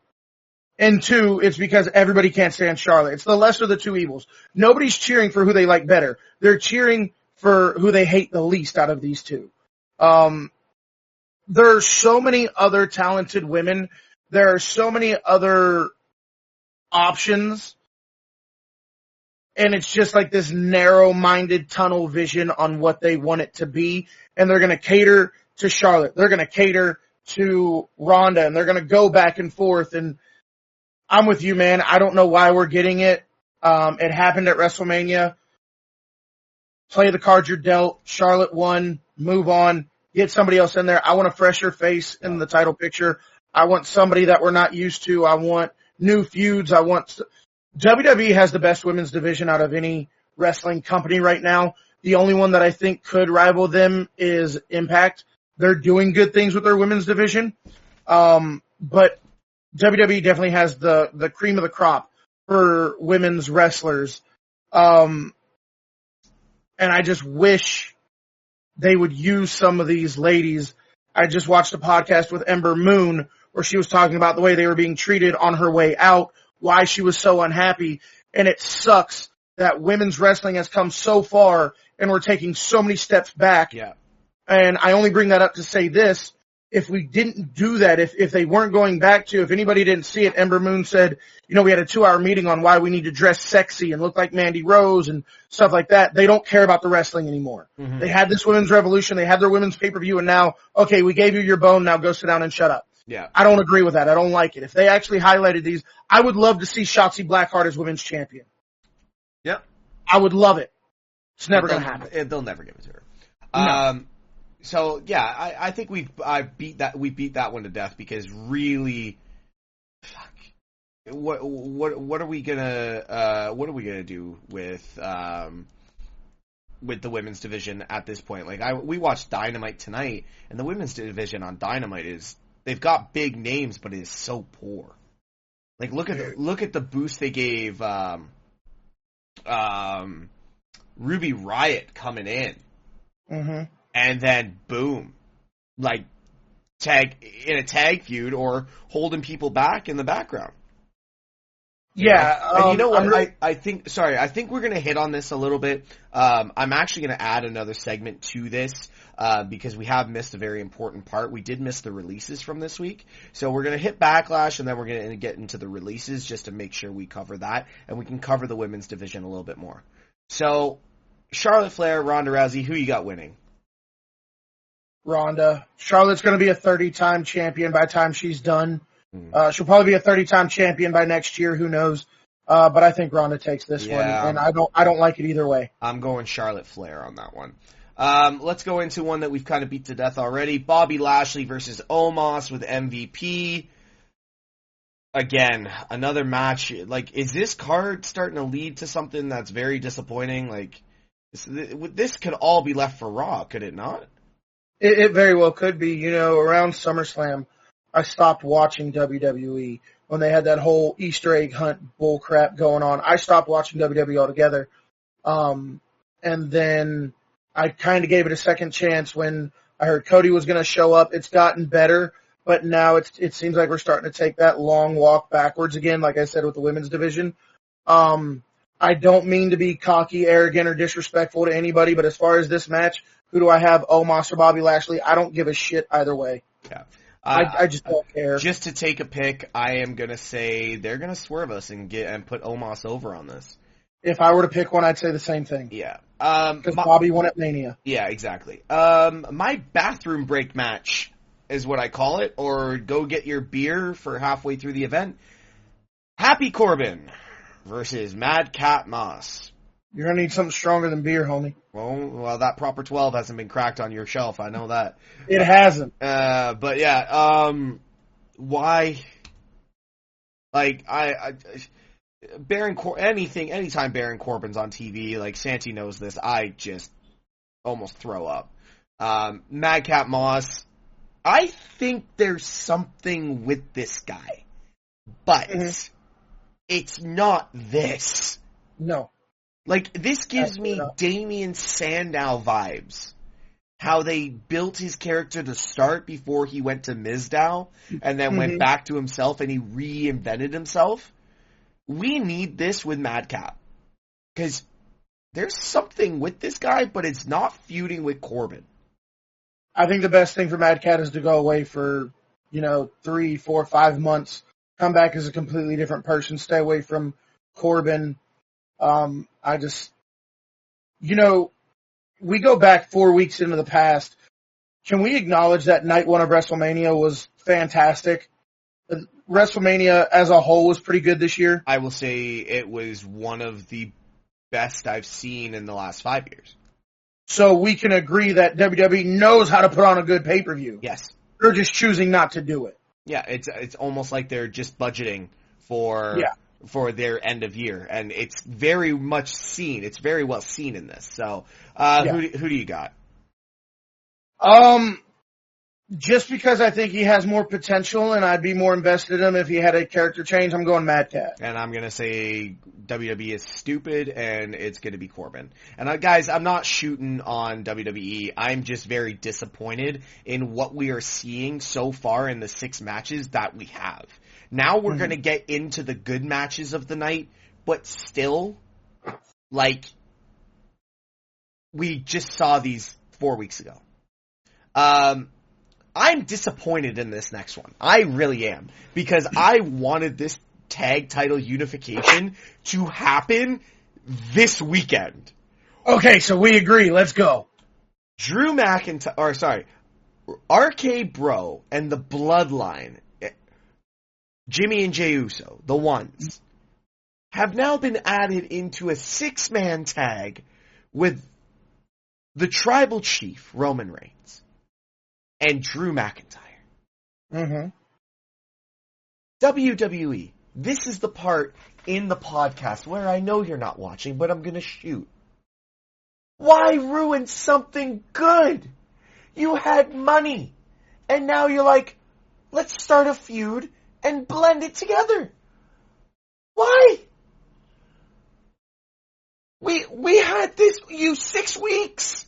And two, it's because everybody can't stand Charlotte. It's the lesser of the two evils. Nobody's cheering for who they like better. They're cheering for who they hate the least out of these two. Um, there are so many other talented women. There are so many other options. And it's just like this narrow-minded tunnel vision on what they want it to be. And they're going to cater to Charlotte. They're going to cater to Ronda and they're going to go back and forth. And I'm with you, man. I don't know why we're getting it. Um, it happened at WrestleMania. Play the cards you're dealt. Charlotte won. Move on. Get somebody else in there. I want a fresher face in the title picture. I want somebody that we're not used to. I want new feuds. I want WWE has the best women's division out of any wrestling company right now. The only one that I think could rival them is Impact. They're doing good things with their women's division. Um, but WWE definitely has the, the cream of the crop for women's wrestlers. Um, and I just wish they would use some of these ladies. I just watched a podcast with Ember Moon where she was talking about the way they were being treated on her way out, why she was so unhappy, and it sucks that women's wrestling has come so far and we're taking so many steps back. Yeah. And I only bring that up to say this. If we didn't do that, if, if they weren't going back to, if anybody didn't see it, Ember Moon said, you know, we had a two hour meeting on why we need to dress sexy and look like Mandy Rose and stuff like that. They don't care about the wrestling anymore. Mhm. They had this women's revolution. They had their women's pay per view and now, okay, we gave you your bone. Now go sit down and shut up. Yeah. I don't agree with that. I don't like it. If they actually highlighted these, I would love to see Shotzi Blackheart as women's champion. Yep. I would love it. It's never going to happen. They'll never give it to her. No. Um, so yeah, I, I think we've I beat that we beat that one to death because really, fuck, what what what are we gonna uh what are we gonna do with um with the women's division at this point. Like I, we watched Dynamite tonight, and the women's division on Dynamite is they've got big names, but it is so poor. Like look at the, look at the boost they gave um, um, Ruby Riott coming in, hmm and then boom, like tag in a tag feud or holding people back in the background. Yeah, and you um, know what? I'm really- I, I think sorry, I think we're gonna hit on this a little bit. Um, I'm actually gonna add another segment to this uh, because we have missed a very important part. We did miss the releases from this week, so we're gonna hit backlash and then we're gonna get into the releases just to make sure we cover that and we can cover the women's division a little bit more. So, Charlotte Flair, Ronda Rousey, who you got winning? Ronda. Charlotte's going to be a 30-time champion by the time she's done. Hmm. Uh, she'll probably be a 30-time champion by next year. Who knows? Uh, but I think Ronda takes this one, and I don't. I don't like it either way. I'm going Charlotte Flair on that one. Um, let's go into one that we've kind of beat to death already. Bobby Lashley versus Omos with MVP. Again, another match. Like, is this card starting to lead to something that's very disappointing? Like, this, this could all be left for Raw, could it not? It, it very well could be. You know, around SummerSlam, I stopped watching WWE when they had that whole Easter egg hunt bull crap going on. I stopped watching WWE altogether. Um, and then I kind of gave it a second chance when I heard Cody was going to show up. It's gotten better, but now it's, it seems like we're starting to take that long walk backwards again, like I said with the women's division. Um, I don't mean to be cocky, arrogant, or disrespectful to anybody, but as far as this match, who do I have? Omos or Bobby Lashley? I don't give a shit either way. Uh, I, I just don't care. just to take a pick, I am gonna say they're gonna swerve us and get and put Omos over on this. If I were to pick one, I'd say the same thing. Yeah. Um, Because my- Bobby won at Mania. Yeah, exactly. Um, my bathroom break match is what I call it, or go get your beer for halfway through the event. Happy Corbin versus Madcap Moss. You're gonna need something stronger than beer, homie. Well, well, that proper twelve hasn't been cracked on your shelf. I know that. It hasn't. Uh, but yeah, um, why? Like I, I Baron Cor- anything, anytime Baron Corbin's on TV, like Santi knows this, I just almost throw up. Um, Madcap Moss, I think there's something with this guy, but Mhm. it's not this. No. Like this gives me. Damien Sandow vibes. How they built his character to start before he went to Mizdow and then went Mhm. back to himself and he reinvented himself. We need this with Madcap. Cause there's something with this guy, but it's not feuding with Corbin. I think the best thing for Madcap is to go away for, you know, three, four, five months, come back as a completely different person, stay away from Corbin. Um, I just, you know, we go back four weeks into the past. Can we acknowledge that night one of WrestleMania was fantastic? Uh, WrestleMania as a whole was pretty good this year. I will say it was one of the best I've seen in the last five years. So we can agree that WWE knows how to put on a good pay-per-view. Yes. They're just choosing not to do it. Yeah, it's it's almost like they're just budgeting for Yeah. For their end of year, and it's very much seen. It's very well seen in this. So, uh, Yeah. who do, who do you got? Um, just because I think he has more potential and I'd be more invested in him if he had a character change, I'm going Madcap. And I'm gonna say WWE is stupid, and it's gonna be Corbin. And uh, guys, I'm not shooting on WWE. I'm just very disappointed in what we are seeing so far in the six matches that we have. Now we're Mhm. gonna get into the good matches of the night, but still, like, we just saw these four weeks ago. Um, I'm disappointed in this next one. I really am. Because [LAUGHS] I wanted this tag title unification to happen this weekend. Okay, so we agree. Let's go. Drew McIntyre, or sorry, RK Bro and the Bloodline, Jimmy and Jey Uso, the ones, have now been added into a six man tag with the tribal chief, Roman Reigns, and Drew McIntyre. Mm-hmm. WWE, this is the part in the podcast where I know you're not watching, but I'm gonna shoot. Why ruin something good? You had money. And now you're like, let's start a feud and blend it together. Why? We, we had this, you six weeks,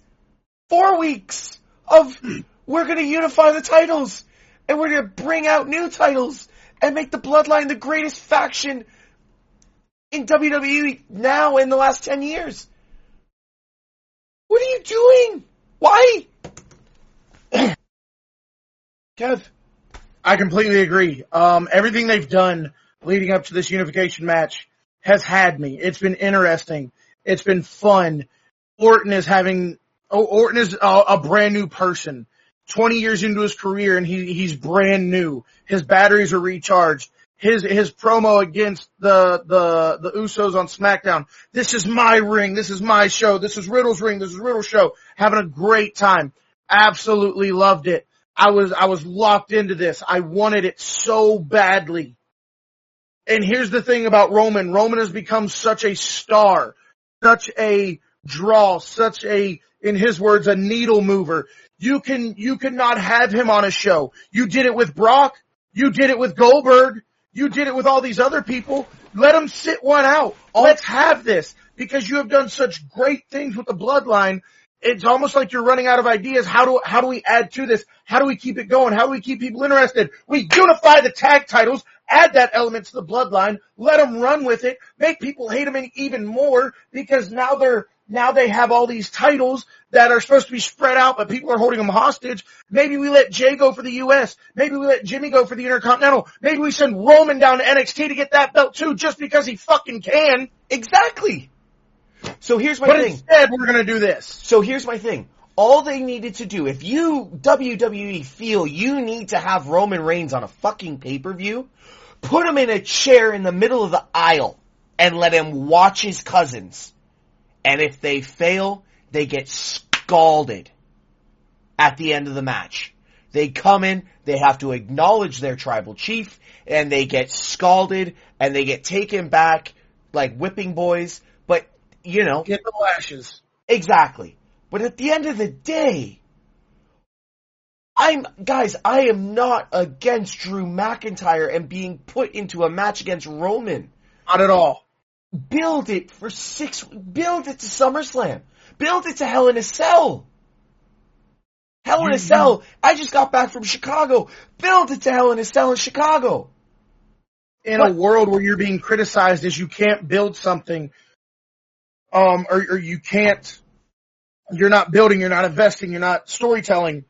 four weeks of, [CLEARS THROAT] we're gonna unify the titles and we're gonna bring out new titles and make the Bloodline the greatest faction in WWE now in the last 10 years. What are you doing? Why? [CLEARS THROAT] Kev. I completely agree. Um, everything they've done leading up to this unification match has had me. It's been interesting. It's been fun. Orton is having, oh, Orton is a, a brand new person. 20 years into his career and he, he's brand new. His batteries are recharged. His, his promo against the, the, the Usos on SmackDown. This is my ring. This is my show. This is Riddle's ring. This is Riddle's show. Having a great time. Absolutely loved it. I was, I was locked into this. I wanted it so badly. And here's the thing about Roman. Roman has become such a star, such a draw, such a, in his words, a needle mover. You can, you cannot have him on a show. You did it with Brock. You did it with Goldberg. You did it with all these other people. Let him sit one out. Let's have this because you have done such great things with the bloodline. It's almost like you're running out of ideas. How do, how do we add to this? How do we keep it going? How do we keep people interested? We unify the tag titles, add that element to the bloodline, let them run with it, make people hate them even more because now they're, now they have all these titles that are supposed to be spread out, but people are holding them hostage. Maybe we let Jey go for the U.S. Maybe we let Jimmy go for the Intercontinental. Maybe we send Roman down to NXT to get that belt too, just because he fucking can. Exactly. So here's my But thing. instead, we're gonna do this. So here's my thing. All they needed to do, if you, WWE, feel you need to have Roman Reigns on a fucking pay-per-view, put him in a chair in the middle of the aisle and let him watch his cousins. And if they fail, they get scalded at the end of the match. They come in, they have to acknowledge their tribal chief, and they get scalded, and they get taken back like whipping boys, you know, Get the lashes. Exactly. But at the end of the day, I'm, guys, I am not against Drew McIntyre and being put into a match against Roman. Not at all. Build it for six, build it to SummerSlam. Build it to Hell in a Cell. Hell in a You- Cell. I just got back from Chicago. Build it to Hell in a Cell in Chicago. in What? a world where you're being criticized as you can't build something, um, or, or you can't, you're not building, you're not investing, you're not storytelling,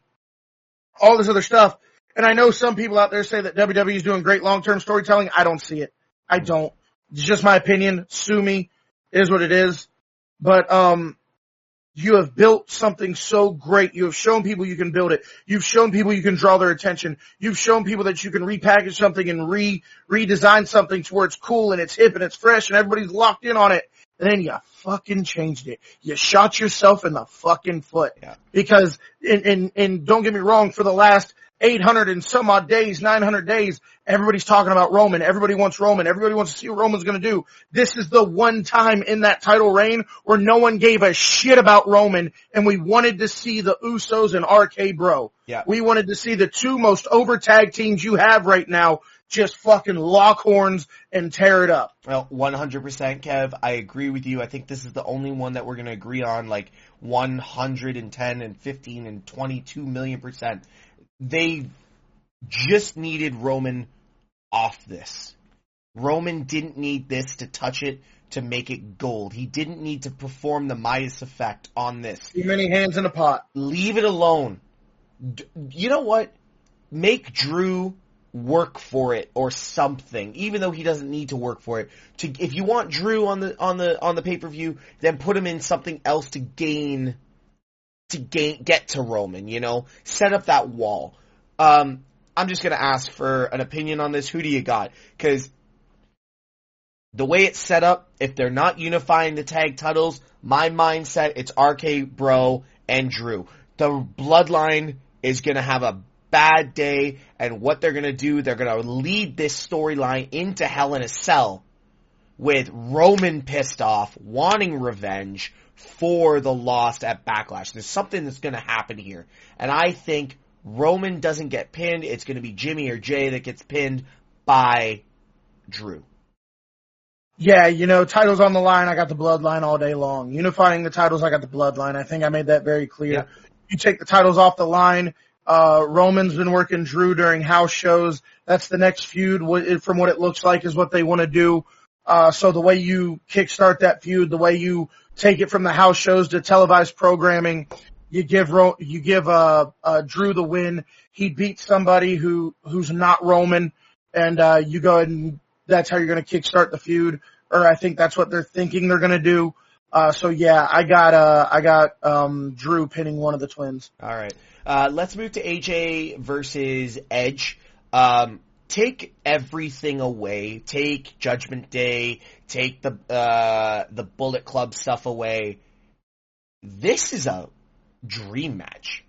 all this other stuff. And I know some people out there say that WWE is doing great long-term storytelling. I don't see it. I don't. It's just my opinion. Sue me. It is what it is. But, um, you have built something so great. You have shown people you can build it. You've shown people you can draw their attention. You've shown people that you can repackage something and re, redesign something to where it's cool and it's hip and it's fresh and everybody's locked in on it. And then you fucking changed it. You shot yourself in the fucking foot. Yeah. Because, and, and, and don't get me wrong, for the last 800 and some odd days, 900 days, everybody's talking about Roman. Everybody wants Roman. Everybody wants to see what Roman's gonna do. This is the one time in that title reign where no one gave a shit about Roman and we wanted to see the Usos and RK Bro. Yeah. We wanted to see the two most over tag teams you have right now just fucking lock horns and tear it up. Well, 100% Kev, I agree with you. I think this is the only one that we're going to agree on like 110 and 15 and 22 million percent. They just needed Roman off this. Roman didn't need this to touch it to make it gold. He didn't need to perform the Midas effect on this. Too many hands in a pot. Leave it alone. D- you know what? Make Drew work for it or something, even though he doesn't need to work for it. To if you want Drew on the on the on the pay per view, then put him in something else to gain to gain get to Roman. You know, set up that wall. Um, I'm just gonna ask for an opinion on this. Who do you got? Because the way it's set up, if they're not unifying the tag titles, my mindset, it's RK Bro and Drew. The bloodline is gonna have a bad day, and what they're gonna do, they're gonna lead this storyline into Hell in a Cell with Roman pissed off, wanting revenge for the loss at Backlash. There's something that's going to happen here. And I think Roman doesn't get pinned. It's going to be Jimmy or Jey that gets pinned by Drew. Yeah, you know, titles on the line, I got the bloodline all day long. Unifying the titles, I got the bloodline. I think I made that very clear. Yeah. You take the titles off the line, uh, Roman's been working Drew during house shows. That's the next feud from what it looks like is what they want to do. Uh, so the way you kickstart that feud, the way you take it from the house shows to televised programming, you give Ro- you give uh, uh, Drew the win. He beats somebody who who's not Roman, and uh, you go and that's how you're going to kickstart the feud. Or I think that's what they're thinking they're going to do. Uh, so yeah, I got uh, I got um, Drew pinning one of the twins. All right. Uh, let's move to AJ versus Edge. Um, take everything away. Take Judgment Day. Take the uh, the Bullet Club stuff away. This is a dream match.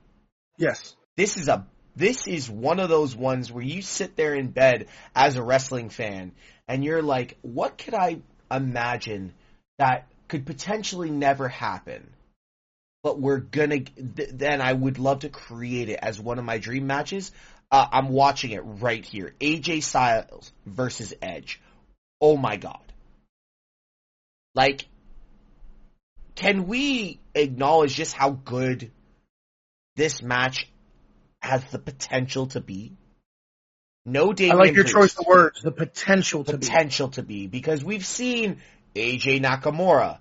Yes. This is a this is one of those ones where you sit there in bed as a wrestling fan and you're like, what could I imagine that could potentially never happen? But we're gonna, th- then I would love to create it as one of my dream matches. Uh, I'm watching it right here. AJ Styles versus Edge. Oh my god. Like, can we acknowledge just how good this match has the potential to be? No I like your Priest. choice of words. The potential to be. potential to be because we've seen AJ Nakamura.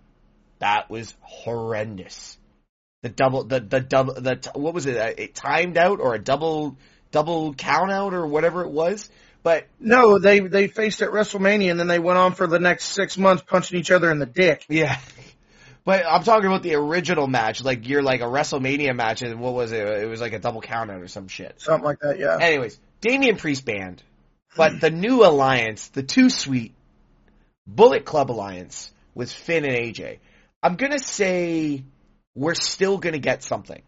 That was horrendous. The double, the the double, the what was it? A, it timed out or a double double count out or whatever it was. But No, they they faced at WrestleMania and then they went on for the next six months punching each other in the dick. yeah, [LAUGHS] but I'm talking about the original match. Like you're like a WrestleMania match, and what was it? It was like a double count out or some shit. Something like that, yeah. Anyways, Damian Priest banned, but the new alliance, the Too Sweet Bullet Club alliance with Finn and AJ. I'm gonna say we're still gonna get something.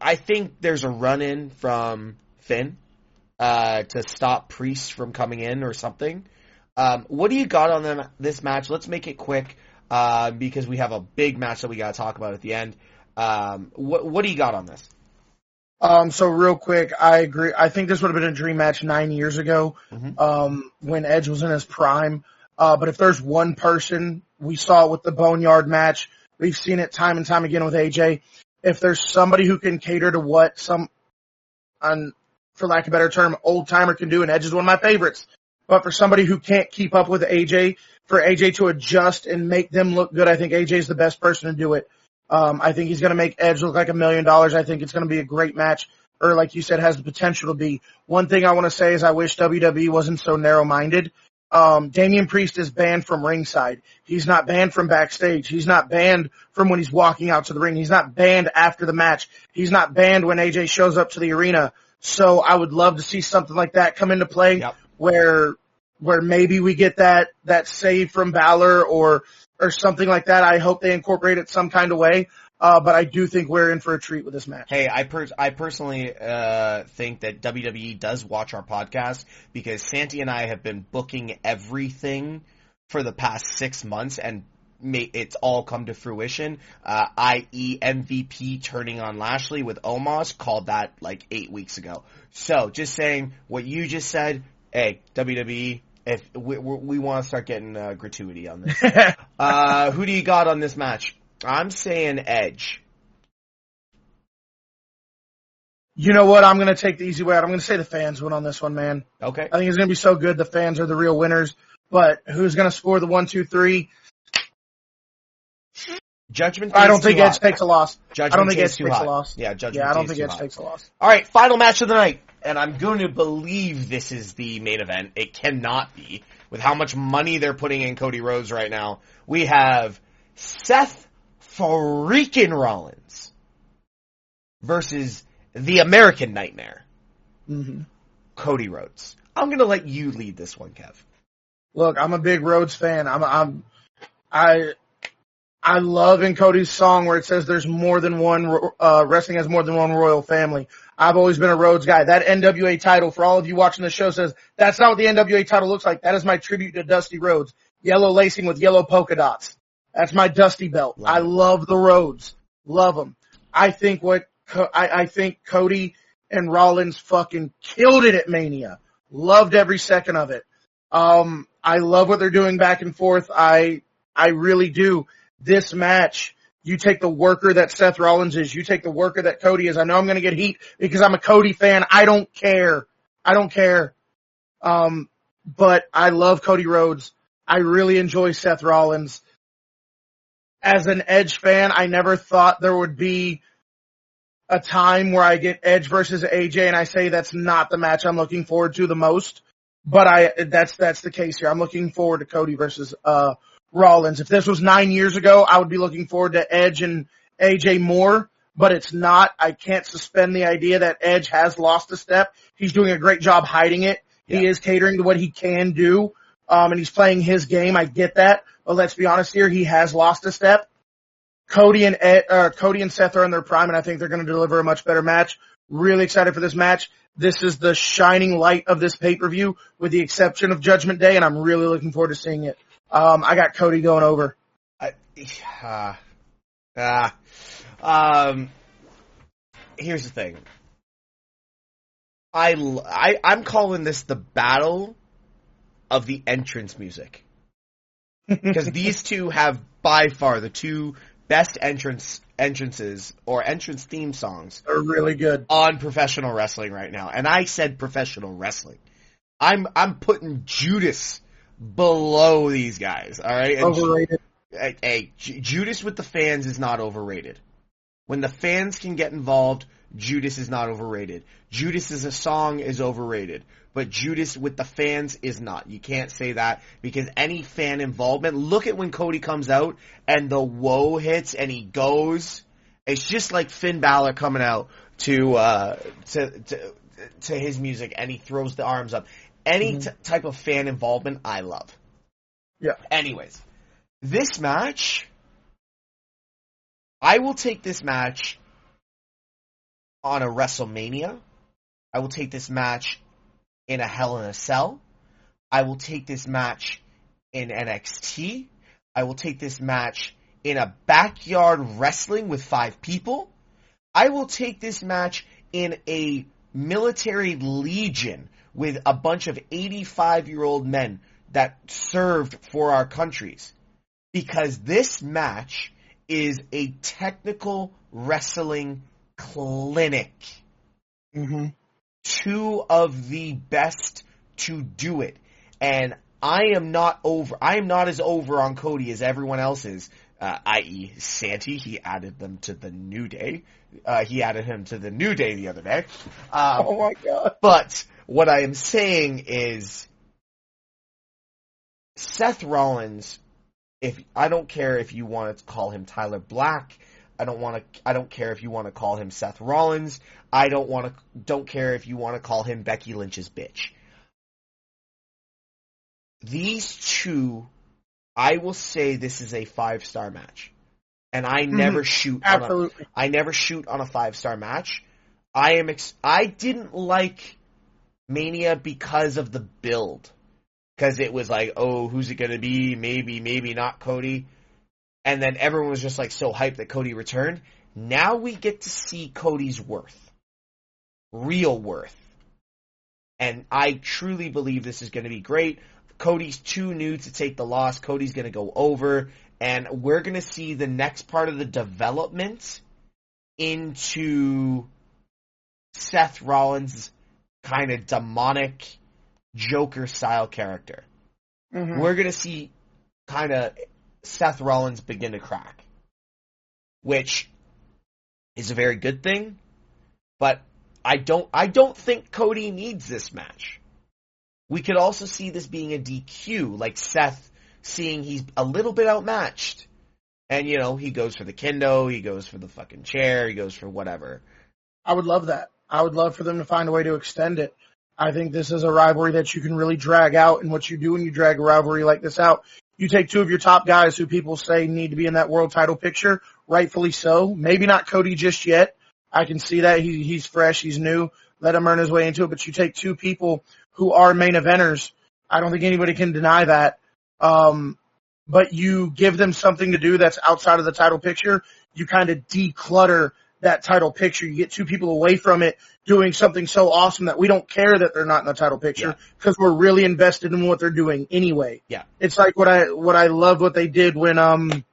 I think there's a run in from Finn uh, to stop Priest from coming in or something. Um, what do you got on them, this match? Let's make it quick uh, because we have a big match that we got to talk about at the end. Um, what what do you got on this? Um, so real quick, I agree. I think this would have been a dream match nine years ago, Mhm. um, when Edge was in his prime. Uh, but if there's one person, we saw it with the Boneyard match. We've seen it time and time again with AJ. If there's somebody who can cater to what some, on, for lack of a better term, old timer can do, and Edge is one of my favorites. But for somebody who can't keep up with AJ, for AJ to adjust and make them look good, I think AJ is the best person to do it. Um, I think he's going to make Edge look like a million dollars. I think it's going to be a great match, or like you said, has the potential to be. One thing I want to say is I wish WWE wasn't so narrow-minded. Um, Damian Priest is banned from ringside. He's not banned from backstage. He's not banned from when he's walking out to the ring. He's not banned after the match. He's not banned when AJ shows up to the arena. So I would love to see something like that come into play Yep. where where maybe we get that that save from Balor or or something like that. I hope they incorporate it some kind of way. Uh, but I do think we're in for a treat with this match. Hey, I per- I personally uh, think that WWE does watch our podcast because Santi and I have been booking everything for the past six months and it's all come to fruition. Uh, i.e. MVP turning on Lashley with Omos called that like eight weeks ago. So just saying what you just said. Hey, WWE, if we, we, we want to start getting uh, gratuity on this, [LAUGHS] uh, who do you got on this match? I'm saying Edge. you know what? I'm going to take the easy way out. I'm going to say the fans win on this one, man. Okay. I think it's going to be so good. The fans are the real winners. But who's going to score the one, two, three? Judgment. I don't think Edge takes a loss. Judgment I don't think Edge takes hot. a loss. Yeah, Judgment Yeah, I don't think Edge hot. takes a loss. All right, final match of the night, and I'm going to believe this is the main event. It cannot be with how much money they're putting in Cody Rhodes right now. We have Seth freaking Rollins versus the American Nightmare, hmm Cody Rhodes. I'm to let you lead this one, Kev. Look, I'm a big Rhodes fan. I'm, I'm, I, I love in Cody's song where it says there's more than one, uh, wrestling has more than one royal family. I've always been a Rhodes guy. That NWA title, for all of you watching the show, says that's not what the NWA title looks like. That is my tribute to Dusty Rhodes. Yellow lacing with yellow polka dots. That's my Dusty belt. Love I love the Rhodes. Love them. I think what, I, I think Cody and Rollins fucking killed it at Mania. Loved every second of it. Um, I love what they're doing back and forth. I, I really do. This match, you take the worker that Seth Rollins is, you take the worker that Cody is. I know I'm going to get heat because I'm a Cody fan. I don't care. I don't care. Um, but I love Cody Rhodes. I really enjoy Seth Rollins. As an Edge fan, I never thought there would be a time where I get Edge versus AJ and I say that's not the match I'm looking forward to the most. But I, that's, that's the case here. I'm looking forward to Cody versus, uh, Rollins. If this was nine years ago, I would be looking forward to Edge and AJ more, but it's not. I can't suspend the idea that Edge has lost a step. He's doing a great job hiding it. Yeah. He is catering to what he can do. Um, and he's playing his game. I get that. But let's be honest here. He has lost a step. Cody and Ed, uh, Cody and Seth are in their prime and I think they're going to deliver a much better match. Really excited for this match. This is the shining light of this pay-per-view with the exception of Judgment Day and I'm really looking forward to seeing it. Um, I got Cody going over. I, uh, uh, um, here's the thing. I, I, I'm calling this the battle of the entrance music. [LAUGHS] Because these two have by far the two best entrance entrances or entrance theme songs are really good on professional wrestling right now. And I said professional wrestling. I'm I'm putting Judas below these guys. All right, and overrated. Hey, hey, Judas with the fans is not overrated. When the fans can get involved, Judas is not overrated. Judas as a song is overrated, but Judas with the fans is not. You can't say that because any fan involvement. Look at when Cody comes out and the whoa hits and he goes. It's just like Finn Balor coming out to uh, to, to to his music and he throws the arms up. Any mm-hmm. t- type of fan involvement, I love. Yeah. Anyways, this match, I will take this match on a WrestleMania. I will take this match in a Hell in a Cell. I will take this match in NXT. I will take this match in a backyard wrestling with five people. I will take this match in a military legion with a bunch of 85 year old men that served for our countries. Because this match is a technical wrestling clinic. Mm-hmm. Two of the best to do it. And I am not over, I am not as over on Cody as everyone else is, uh, i.e. Santi. He added them to the New Day. Uh, he added him to the New Day the other day. Um, oh my god. But what I am saying is Seth Rollins, if I don't care if you want to call him Tyler Black, I don't want to I don't care if you want to call him Seth Rollins, I don't want to don't care if you want to call him Becky Lynch's bitch. These two I will say this is a five star match. And I mm-hmm. never shoot Absolutely. A, I never shoot on a five star match. I am ex- I didn't like Mania because of the build. Because it was like, oh, who's it gonna be? Maybe, maybe not Cody. And then everyone was just like so hyped that Cody returned. Now we get to see Cody's worth. Real worth. And I truly believe this is gonna be great. Cody's too new to take the loss. Cody's gonna go over. And we're gonna see the next part of the development into Seth Rollins' kind of demonic Joker style character. Mm-hmm. We're gonna see kind of Seth Rollins begin to crack, which is a very good thing. But I don't, I don't think Cody needs this match. We could also see this being a DQ, like Seth seeing he's a little bit outmatched. And you know, he goes for the kendo, he goes for the fucking chair, he goes for whatever. I would love that. I would love for them to find a way to extend it. I think this is a rivalry that you can really drag out, and what you do when you drag a rivalry like this out, You take two of your top guys who people say need to be in that world title picture, rightfully so. Maybe not Cody just yet. I can see that he, he's fresh, he's new. Let him earn his way into it. But you take two people who are main eventers. I don't think anybody can deny that. Um, but you give them something to do that's outside of the title picture. You kind of declutter that title picture. You get two people away from it doing something so awesome that we don't care that they're not in the title picture because we're really invested in what they're doing anyway. Yeah. It's like what I, what I loved what they did when, um,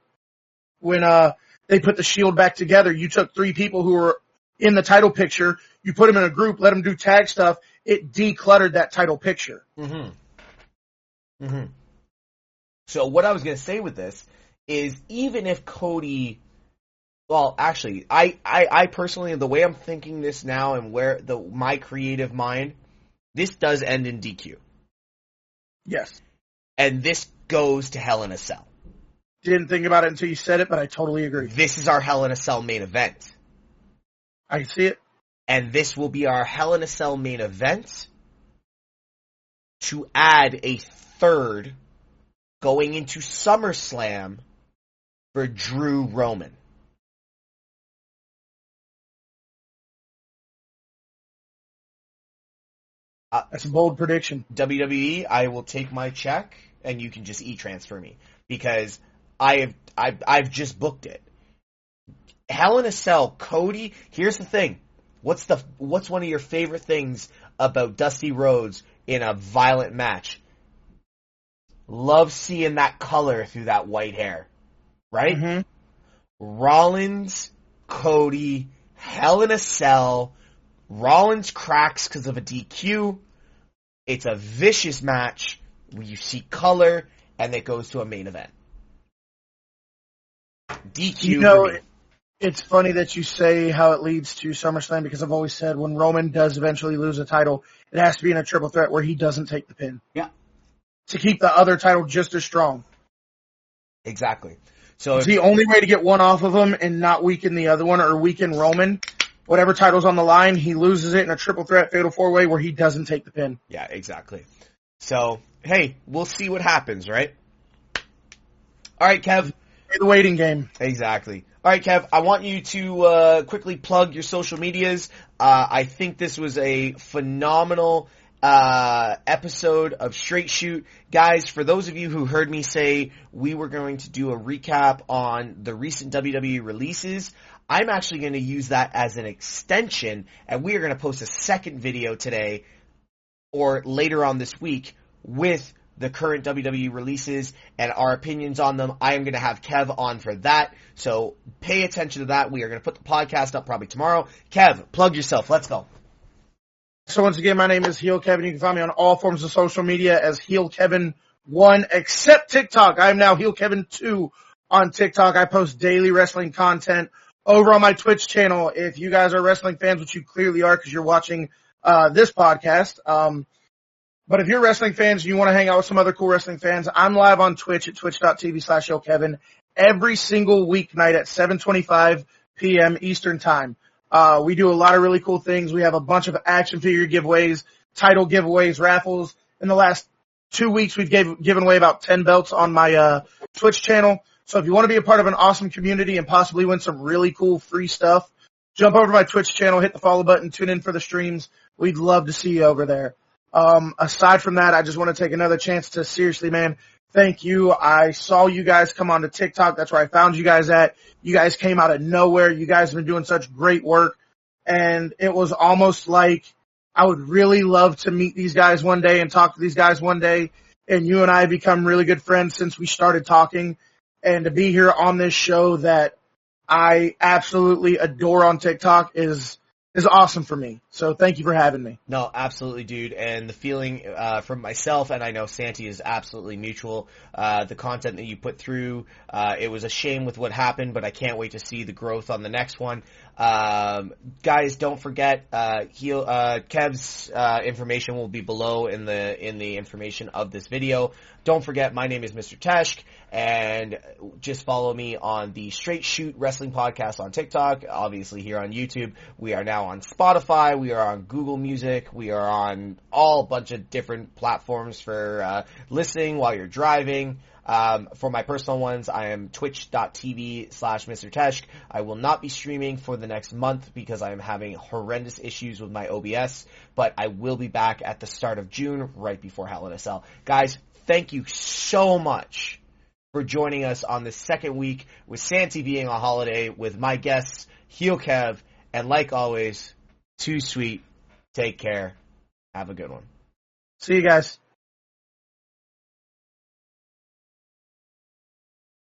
when, uh, they put the shield back together. You took three people who were in the title picture. You put them in a group, let them do tag stuff. It decluttered that title picture. Mm-hmm. Mm-hmm. So what I was going to say with this is even if Cody, well, actually, I, I, I personally, the way I'm thinking this now and where the my creative mind, this does end in DQ, Yes. and this goes to Hell in a Cell. Didn't think about it until you said it, but I totally agree. This is our Hell in a Cell main event, I see it. and this will be our Hell in a Cell main event to add a third going into SummerSlam for Drew Roman. That's a bold prediction. WWE, I will take my check and you can just e-transfer me because I have I've, I've just booked it. Hell in a Cell, Cody. Here's the thing. What's the what's one of your favorite things about Dusty Rhodes in a violent match? Love seeing that color through that white hair, right? hmm Rollins, Cody, Hell in a Cell. Rollins cracks because of a DQ. It's a vicious match where you see color and it goes to a main event. DQ. You know. It's funny that you say how it leads to SummerSlam because I've always said when Roman does eventually lose a title, it has to be in a triple threat where he doesn't take the pin. Yeah. To keep the other title just as strong. exactly. So It's if, the only way to get one off of him and not weaken the other one or weaken Roman. Whatever title's on the line, he loses it in a triple threat fatal four way where he doesn't take the pin. yeah, exactly. So hey, we'll see what happens, right? All right, Kev. The waiting game. Exactly. All right, Kev. I want you to uh, quickly plug your social medias. Uh, I think this was a phenomenal uh, episode of Straight Shoot, guys. For those of you who heard me say we were going to do a recap on the recent WWE releases, I'm actually going to use that as an extension, and we are going to post a second video today or later on this week with the current WWE releases and our opinions on them. I am going to have Kev on for that. So pay attention to that. We are going to put the podcast up probably tomorrow. Kev, plug yourself. Let's go. So once again, my name is Heel Kevin. You can find me on all forms of social media as Heel Kevin one, except TikTok. I am now Heel Kevin two on TikTok. I post daily wrestling content over on my Twitch channel. If you guys are wrestling fans, which you clearly are because you're watching uh, this podcast, um, but if you're wrestling fans and you want to hang out with some other cool wrestling fans, I'm live on Twitch at twitch.tv slash Kevin every single weeknight at 725 p.m. Eastern time. Uh, we do a lot of really cool things. We have a bunch of action figure giveaways, title giveaways, raffles. In the last two weeks, we've gave, given away about 10 belts on my, uh, Twitch channel. So if you want to be a part of an awesome community and possibly win some really cool free stuff, jump over to my Twitch channel, hit the follow button, tune in for the streams. We'd love to see you over there. Um, aside from that, I just want to take another chance to seriously, man, thank you. I saw you guys come onto TikTok. That's where I found you guys at. You guys came out of nowhere. You guys have been doing such great work. And it was almost like I would really love to meet these guys one day and talk to these guys one day. And you and I have become really good friends since we started talking. And to be here on this show that I absolutely adore on TikTok is, is awesome for me. So thank you for having me. No, absolutely, dude. And the feeling uh, from myself, and I know Santi is absolutely mutual. Uh, the content that you put through, uh, it was a shame with what happened, but I can't wait to see the growth on the next one. Um, guys, don't forget, uh, uh, Kev's uh, information will be below in the in the information of this video. Don't forget, my name is Mr. Teshk, and just follow me on the Straight Shoot Wrestling Podcast on TikTok. Obviously, here on YouTube, we are now now on Spotify. We are on Google Music. We are on all bunch of different platforms for uh, listening while you're driving. Um, for my personal ones, I am twitch.tv slash Mr. Teshk. I will not be streaming for the next month because I am having horrendous issues with my OBS, but I will be back at the start of June, right before Hell in a Cell. Guys, thank you so much for joining us on the second week with Santi being on holiday with my guests, Heel Kev, and like always, too sweet. Take care. Have a good one. See you guys.